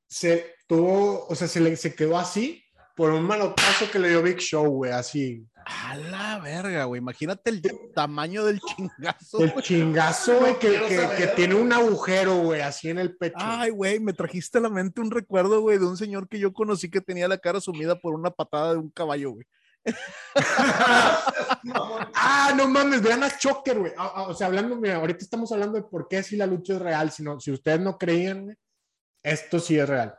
se tuvo, o sea, se, le, se quedó así por un manotazo que le dio Big Show, güey, así. A la verga, güey. Imagínate el tamaño del chingazo. El chingazo, güey, que, que, que, tiene un agujero, güey, así en el pecho. Ay, güey, me trajiste a la mente un recuerdo, güey, de un señor que yo conocí que tenía la cara sumida por una patada de un caballo, güey. (laughs) ah, no mames, vean a Choker, güey. O sea, hablando, mira, ahorita estamos hablando de por qué si la lucha es real, sino si ustedes no creían, güey, esto sí es real.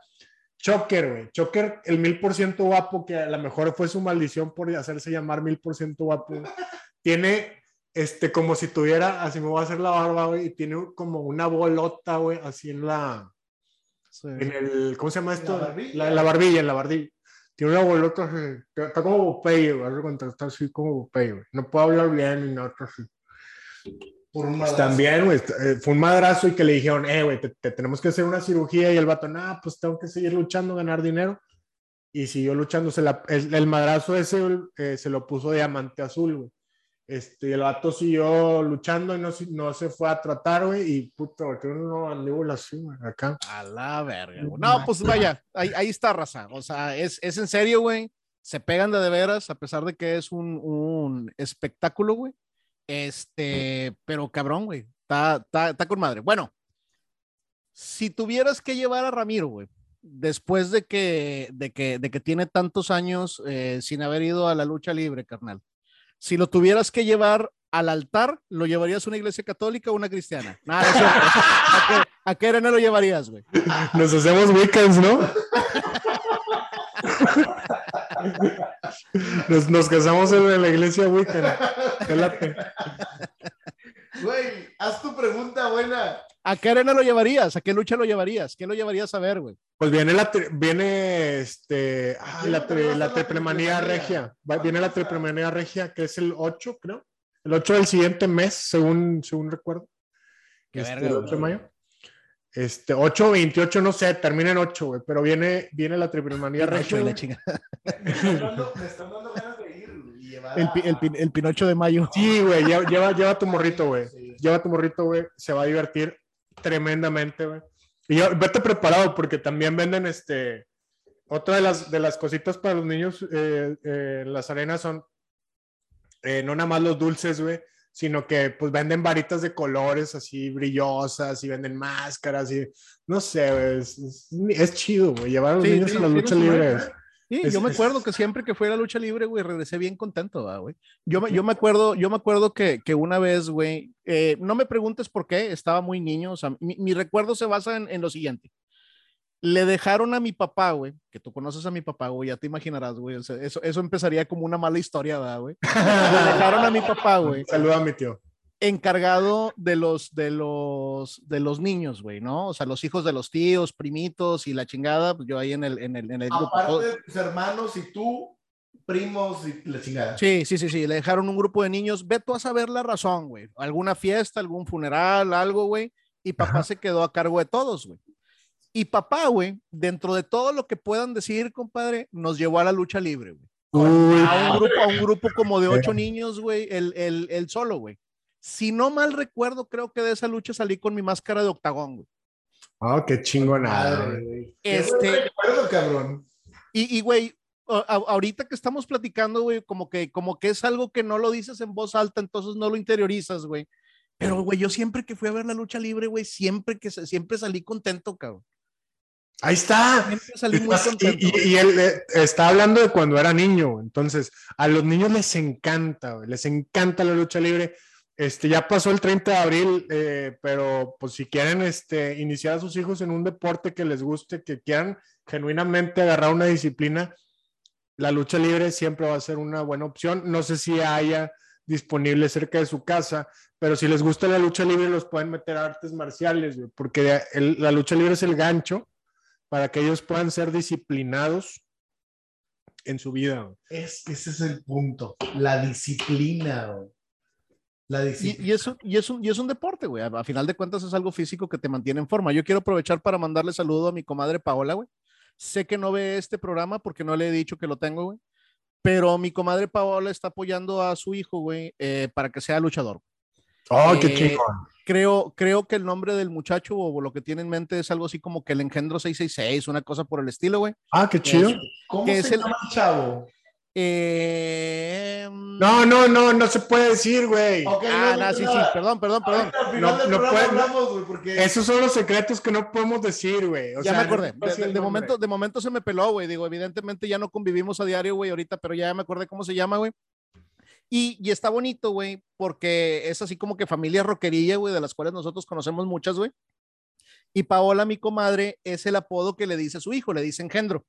Choker, güey. Choker, el mil por ciento guapo, que a lo mejor fue su maldición por hacerse llamar mil por ciento guapo. Tiene, este, como si tuviera, así me voy a hacer la barba, güey, y tiene como una bolota, güey, así en la, sí. en el, ¿cómo se llama esto? La barbilla. La, la barbilla, en la barbilla. Tiene una bolota así, está como Popeye, güey, está así como Popeye, güey. No puedo hablar bien ni nada así. Por un Pues madrazo. también, güey, eh, fue un madrazo y que le dijeron, eh, güey, te, te tenemos que hacer una cirugía y el vato, nah, pues tengo que seguir luchando, ganar dinero. Y siguió luchando, se la, el, el madrazo ese eh, se lo puso diamante azul, güey. Este, y el vato siguió luchando y no, se- no se fue a tratar, güey, y puta, tiene una mandíbula así, güey, acá. A la verga. güey. No, pues vaya, ahí, ahí está, raza. O sea, es, es en serio, güey. Se pegan de de veras, a pesar de que es un, un espectáculo, güey. Este, pero cabrón, güey. Está, está, está con madre. Bueno, si tuvieras que llevar a Ramiro, güey, después de que, de que, de que tiene tantos años eh, sin haber ido a la lucha libre, carnal, si lo tuvieras que llevar al altar, ¿lo llevarías a una iglesia católica o una cristiana? Nada, eso, (laughs) ¿a, qué, ¿A qué arena lo llevarías, güey? Nos hacemos weekends, ¿no? (laughs) Nos, nos casamos en la iglesia late. Güey, haz tu pregunta buena. ¿A qué arena lo llevarías? ¿A qué lucha lo llevarías? ¿Qué lo llevarías a ver, güey? Pues viene la, viene este, ah, la, tri, la triplemanía regia. Va, viene la triplemanía regia, que es el 8, creo. El 8 del siguiente mes, según, según recuerdo. Qué Este, verga, el 8 de güey. mayo. Este, 8, 28, no sé, termina en 8, güey, pero viene, viene la triplemanía regia. Me están dando, me están dando ganas (laughs) de ir y llevar El, el, el Pinocho de Mayo. Sí, güey, lleva, lleva, lleva tu morrito, güey. Sí. Lleva tu morrito, güey. Se va a divertir tremendamente, güey. Y yo- vete preparado porque también venden este. Otra de las, de las cositas para los niños eh, eh, en las arenas son eh, no nada más los dulces, güey, sino que pues venden varitas de colores así brillosas y venden máscaras y no sé, es, es, es chido, güey, llevar a los Sí, niños sí, a la tiene lucha libre. Sí, Es- yo me acuerdo que siempre que fui a la lucha libre, güey, regresé bien contento, ¿va, güey. Yo me, yo me acuerdo, yo me acuerdo que, que una vez, güey, eh, no me preguntes por qué, estaba muy niño, o sea, mi, mi recuerdo se basa en, en lo siguiente. Le dejaron a mi papá, güey, que tú conoces a mi papá, güey, ya te imaginarás, güey, o sea, eso, eso empezaría como una mala historia, ¿verdad, güey? Le (laughs) dejaron a mi papá, güey, Saluda a mi tío. encargado de los, de los, de los niños, güey, ¿no? O sea, los hijos de los tíos, primitos y la chingada, pues yo ahí en el, en el, en el grupo, Aparte de tus hermanos y tú, primos y la chingada. Sí, sí, sí, sí, le dejaron un grupo de niños, ve tú a saber la razón, güey, alguna fiesta, algún funeral, algo, güey, y papá Ajá. se quedó a cargo de todos, güey. Y papá, güey, dentro de todo lo que puedan decir, compadre, nos llevó a la lucha libre, güey. A un grupo, a un grupo como de ocho niños, güey, el, el, el solo, güey. Si no mal recuerdo, creo que de esa lucha salí con mi máscara de octagón, güey. oh, qué chingonada. Güey. Este- recuerdo, cabrón. Y, y, güey, ahorita que estamos platicando, güey, como que, como que es algo que no lo dices en voz alta, entonces no lo interiorizas, güey. Pero, güey, yo siempre que fui a ver la lucha libre, güey, siempre que siempre salí contento, cabrón. Ahí está. Salí muy y, y- y él eh, está hablando de cuando era niño, entonces a los niños les encanta, les encanta la lucha libre. Este, ya pasó el 30 de abril, eh, pero pues si quieren este, iniciar a sus hijos en un deporte que les guste, que quieran genuinamente agarrar una disciplina, la lucha libre siempre va a ser una buena opción. No sé si haya disponible cerca de su casa, pero si les gusta la lucha libre, los pueden meter a artes marciales, porque el- la lucha libre es el gancho para que ellos puedan ser disciplinados en su vida. güey. Es, ese es el punto. La disciplina, güey. La Y, disciplina. y, es un, y, es un, y es un deporte, güey. A, a final de cuentas es algo físico que te mantiene en forma. Yo quiero aprovechar para mandarle saludo a mi comadre Paola, güey. Sé que no ve este programa porque no le he dicho que lo tengo, güey. Pero mi comadre Paola está apoyando a su hijo, güey, eh, para que sea luchador. Oh, qué Eh, chingón. Creo, creo que el nombre del muchacho o lo que tiene en mente es algo así como que el engendro 666, una cosa por el estilo, güey. Ah, qué chido. ¿Cómo que se es el- llama el chavo? Eh, No, no, no, no se puede decir, güey. Ah, no, sí, sí, perdón, perdón, perdón. Ahorita al final No- del no programa puede- hablamos, güey, porque Esos son los secretos que no podemos decir, güey. Ya sea, me acordé. De, de- momento, de momento se me peló, güey. Digo, evidentemente ya no convivimos a diario, güey, ahorita, pero ya me acordé cómo se llama, güey. Y, y está bonito, güey, porque es así como que familia rockerilla, güey, de las cuales nosotros conocemos muchas, güey. Y Paola, mi comadre, es el apodo que le dice a su hijo, le dice engendro.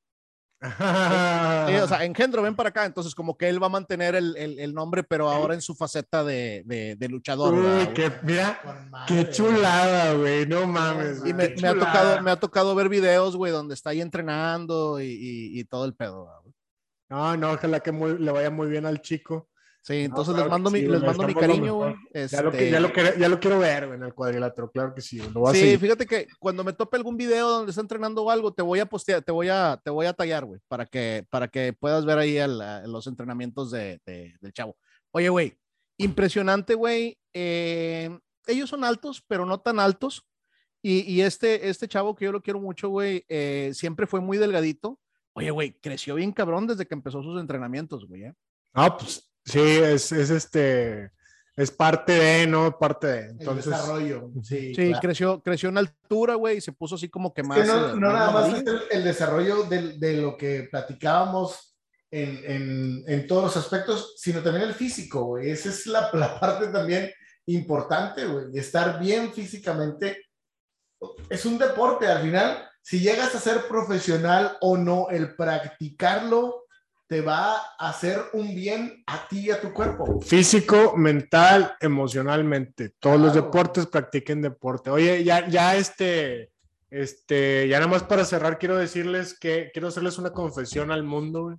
(laughs) Eh, o sea, engendro, ven para acá. Entonces, como que él va a mantener el, el- el nombre, pero ahora en su faceta de, de- de luchador. Uy, qué, mira, qué chulada, güey. No mames. Y me, me ha tocado, me ha tocado ver videos, güey, donde está ahí entrenando y, y- y todo el pedo. ¿verdad, güey? No, no, ojalá que muy- le vaya muy bien al chico. Sí, entonces claro les mando mi, sí, les mando mi cariño, güey. Ya, lo, que- Este, ya, lo, quiero- ya lo quiero ver, güey, en el cuadrilátero, claro que sí. Lo voy a Sí, fíjate que cuando me tope algún video donde está entrenando o algo, te voy a postear, te voy a, te voy a tallar, güey, para que, para que puedas ver ahí el- los entrenamientos de, de- del chavo. Oye, güey, impresionante, güey. eh, ellos son altos, pero no tan altos. Y, y este, este chavo que yo lo quiero mucho, güey, eh, siempre fue muy delgadito. Oye, güey, creció bien cabrón desde que empezó sus entrenamientos, güey. ¿eh? No, pues sí, es, es este, es parte de, ¿no? Parte de. El Entonces, desarrollo. Sí, Sí, claro. creció, creció en altura, güey, y se puso así como que Es más. que no, eh, no nada más el, el desarrollo del- de, lo que platicábamos en, en- en todos los aspectos, sino también el físico, güey. Esa es la, la parte también importante, güey. Estar bien físicamente. Es un deporte, al final, si llegas a ser profesional o no, el practicarlo te va a hacer un bien a ti y a tu cuerpo. Físico, mental, emocionalmente. Todos los deportes practiquen deporte. Oye, ya, ya este, este, ya nada más para cerrar, quiero decirles que quiero hacerles una confesión al mundo.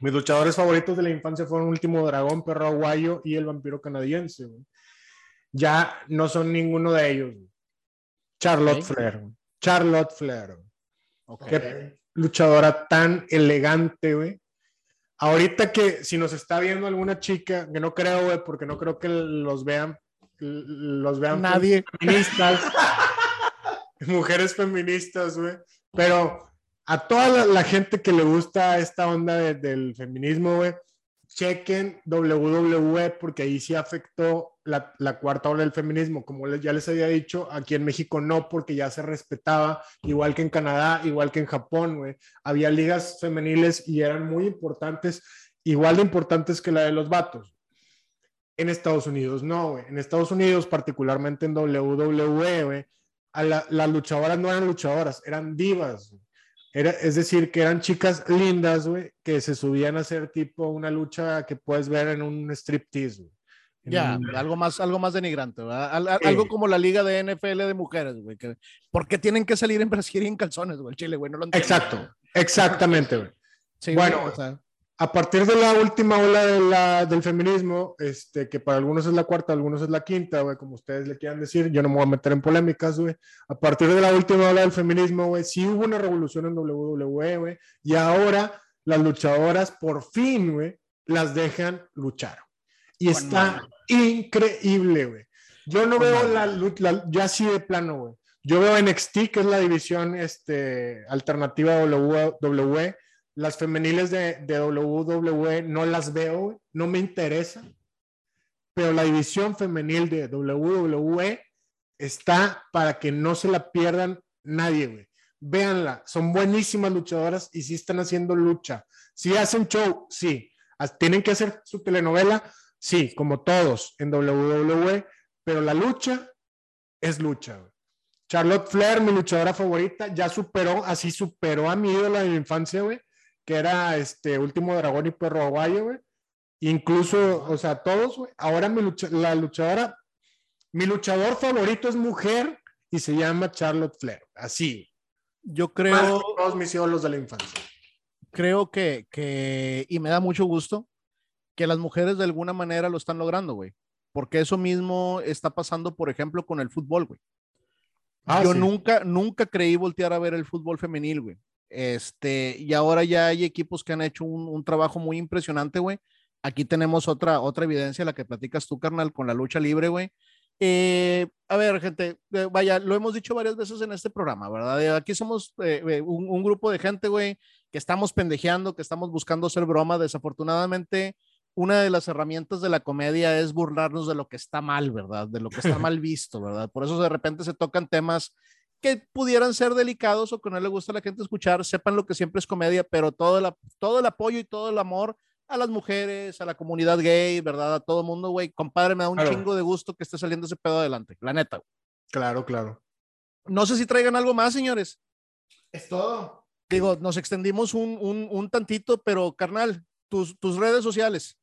Mis luchadores favoritos de la infancia fueron Último Dragón, Perro Aguayo y el Vampiro Canadiense. Ya no son ninguno de ellos. Charlotte Flair. Charlotte Flair. Qué luchadora tan elegante, güey. Ahorita que si nos está viendo alguna chica, que no creo, güey, porque no creo que los vean, los vean nadie feministas, (laughs) mujeres feministas, güey. Pero a toda la, gente que le gusta esta onda del feminismo, güey, chequen WWE porque ahí sí afectó la, cuarta ola del feminismo. Como ya les había dicho, aquí en México no, porque ya se respetaba, igual que en Canadá, igual que en Japón, güey. Había ligas femeniles y eran muy importantes, igual de importantes que la de los vatos. En Estados Unidos no, güey. En Estados Unidos, particularmente en WWE, güey, las luchadoras no eran luchadoras, eran divas. Era, es decir, que eran chicas lindas, güey, que se subían a hacer tipo una lucha que puedes ver en un striptease, güey. Ya, algo más, algo más denigrante, ¿verdad? algo como la liga de NFL de mujeres, güey. ¿Por qué tienen que salir en brasier y en calzones, güey? Chile, güey, no lo entiendo. Exacto, exactamente, güey. Sí, bueno, o sea, a partir de la última ola de la, del feminismo, este, que para algunos es la cuarta, algunos es la quinta, güey, como ustedes le quieran decir, yo no me voy a meter en polémicas, güey. A partir de la última ola del feminismo, güey, sí hubo una revolución en WWE, güey, y ahora las luchadoras por fin, güey, las dejan luchar. Y está increíble, güey. Yo no veo la lucha, ya así de plano, güey. Yo veo NXT, que es la división este, alternativa WWE las femeniles de, WWE no las veo, no me interesa. Pero la división femenil de WWE está para que no se la pierdan nadie, güey. Son buenísimas luchadoras y sí están haciendo lucha. Si hacen show, sí. Tienen que hacer su telenovela, sí, como todos en WWE, pero la lucha es lucha. Charlotte Flair, mi luchadora favorita, ya superó, así superó a mi ídola de mi infancia, güey que era este último dragón y perro aguayo, güey. Incluso, o sea, todos, güey. Ahora mi la luchadora, mi luchador favorito es mujer y se llama Charlotte Flair. Así. Yo creo. todos mis ídolos de la infancia. Creo que, que, y me da mucho gusto que las mujeres de alguna manera lo están logrando, güey. Porque eso mismo está pasando, por ejemplo, con el fútbol, güey. Ah, Yo nunca, nunca creí voltear a ver el fútbol femenil, güey. Este, y ahora ya hay equipos que han hecho un, trabajo muy impresionante, güey. Aquí tenemos otra, otra evidencia, la que platicas tú, carnal, con la lucha libre, güey. Eh, a ver, gente, eh, vaya, lo hemos dicho varias veces en este programa, ¿verdad? Eh, aquí somos un, un, grupo de gente, güey, que estamos pendejeando, que estamos buscando hacer broma. Desafortunadamente, una de las herramientas de la comedia es burlarnos de lo que está mal, ¿verdad? De lo que está (laughs) mal visto, ¿verdad? Por eso de repente se tocan temas que pudieran ser delicados o que no le gusta a la gente escuchar, sepan lo que siempre es comedia, pero todo, la, todo el apoyo y todo el amor a las mujeres, a la comunidad gay, ¿verdad? A todo el mundo, güey. Compadre, me da un chingo de gusto que esté saliendo ese pedo adelante, la neta. Claro, claro. No sé si traigan algo más, señores. Es todo. Digo, nos extendimos un, un, un tantito, pero carnal, tus, tus redes sociales.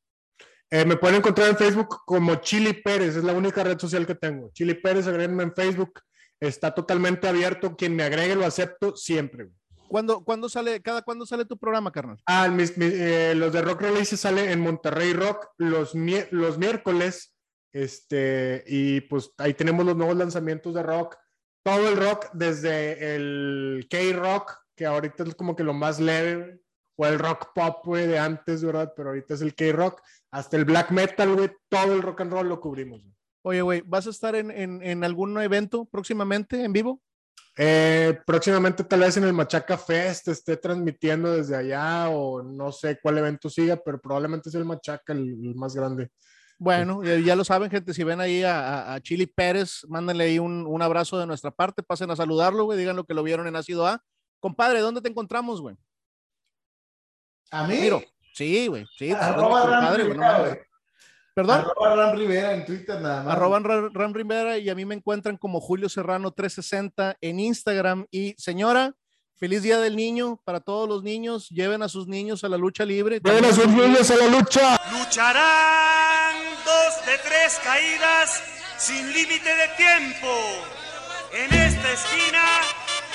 Eh, me pueden encontrar en Facebook como Chili Pérez, es la única red social que tengo. Chili Pérez, agréguenme en Facebook está totalmente abierto. Quien me agregue lo acepto siempre. ¿Cuándo, ¿Cuándo, sale, cada cuándo sale tu programa, carnal? Ah, eh, los de Rock Release sale en Monterrey Rock los, los miércoles. Este, y pues ahí tenemos los nuevos lanzamientos de rock. Todo el rock, desde el K-Rock, que ahorita es como que lo más leve, o el rock pop, güey, de antes, ¿verdad? Pero ahorita es el K-Rock, hasta el black metal, güey, todo el rock and roll lo cubrimos. Oye, güey, ¿vas a estar en, en, algún evento próximamente en vivo? Eh, próximamente tal vez en el Machaca Fest esté transmitiendo desde allá o no sé cuál evento siga, pero probablemente es el Machaca el, más grande. Bueno, ya lo saben, gente, si ven ahí a, a Chili Pérez, mándenle ahí un, un, abrazo de nuestra parte, pasen a saludarlo, güey, digan lo que lo vieron en Ácido A. Compadre, ¿dónde te encontramos, güey? ¿A mí? Miro. Sí, güey, sí. Arroba güey, ¿Perdón? Arroba Ram Rivera en Twitter nada más. Arroba Ram, Rivera y a mí me encuentran como Julio Serrano 360 en Instagram. Y señora, Feliz Día del Niño para todos los niños. Lleven a sus niños a la lucha libre. Lleven a sus niños a la lucha. Lucharán dos de tres caídas sin límite de tiempo. En esta esquina,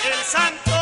el santo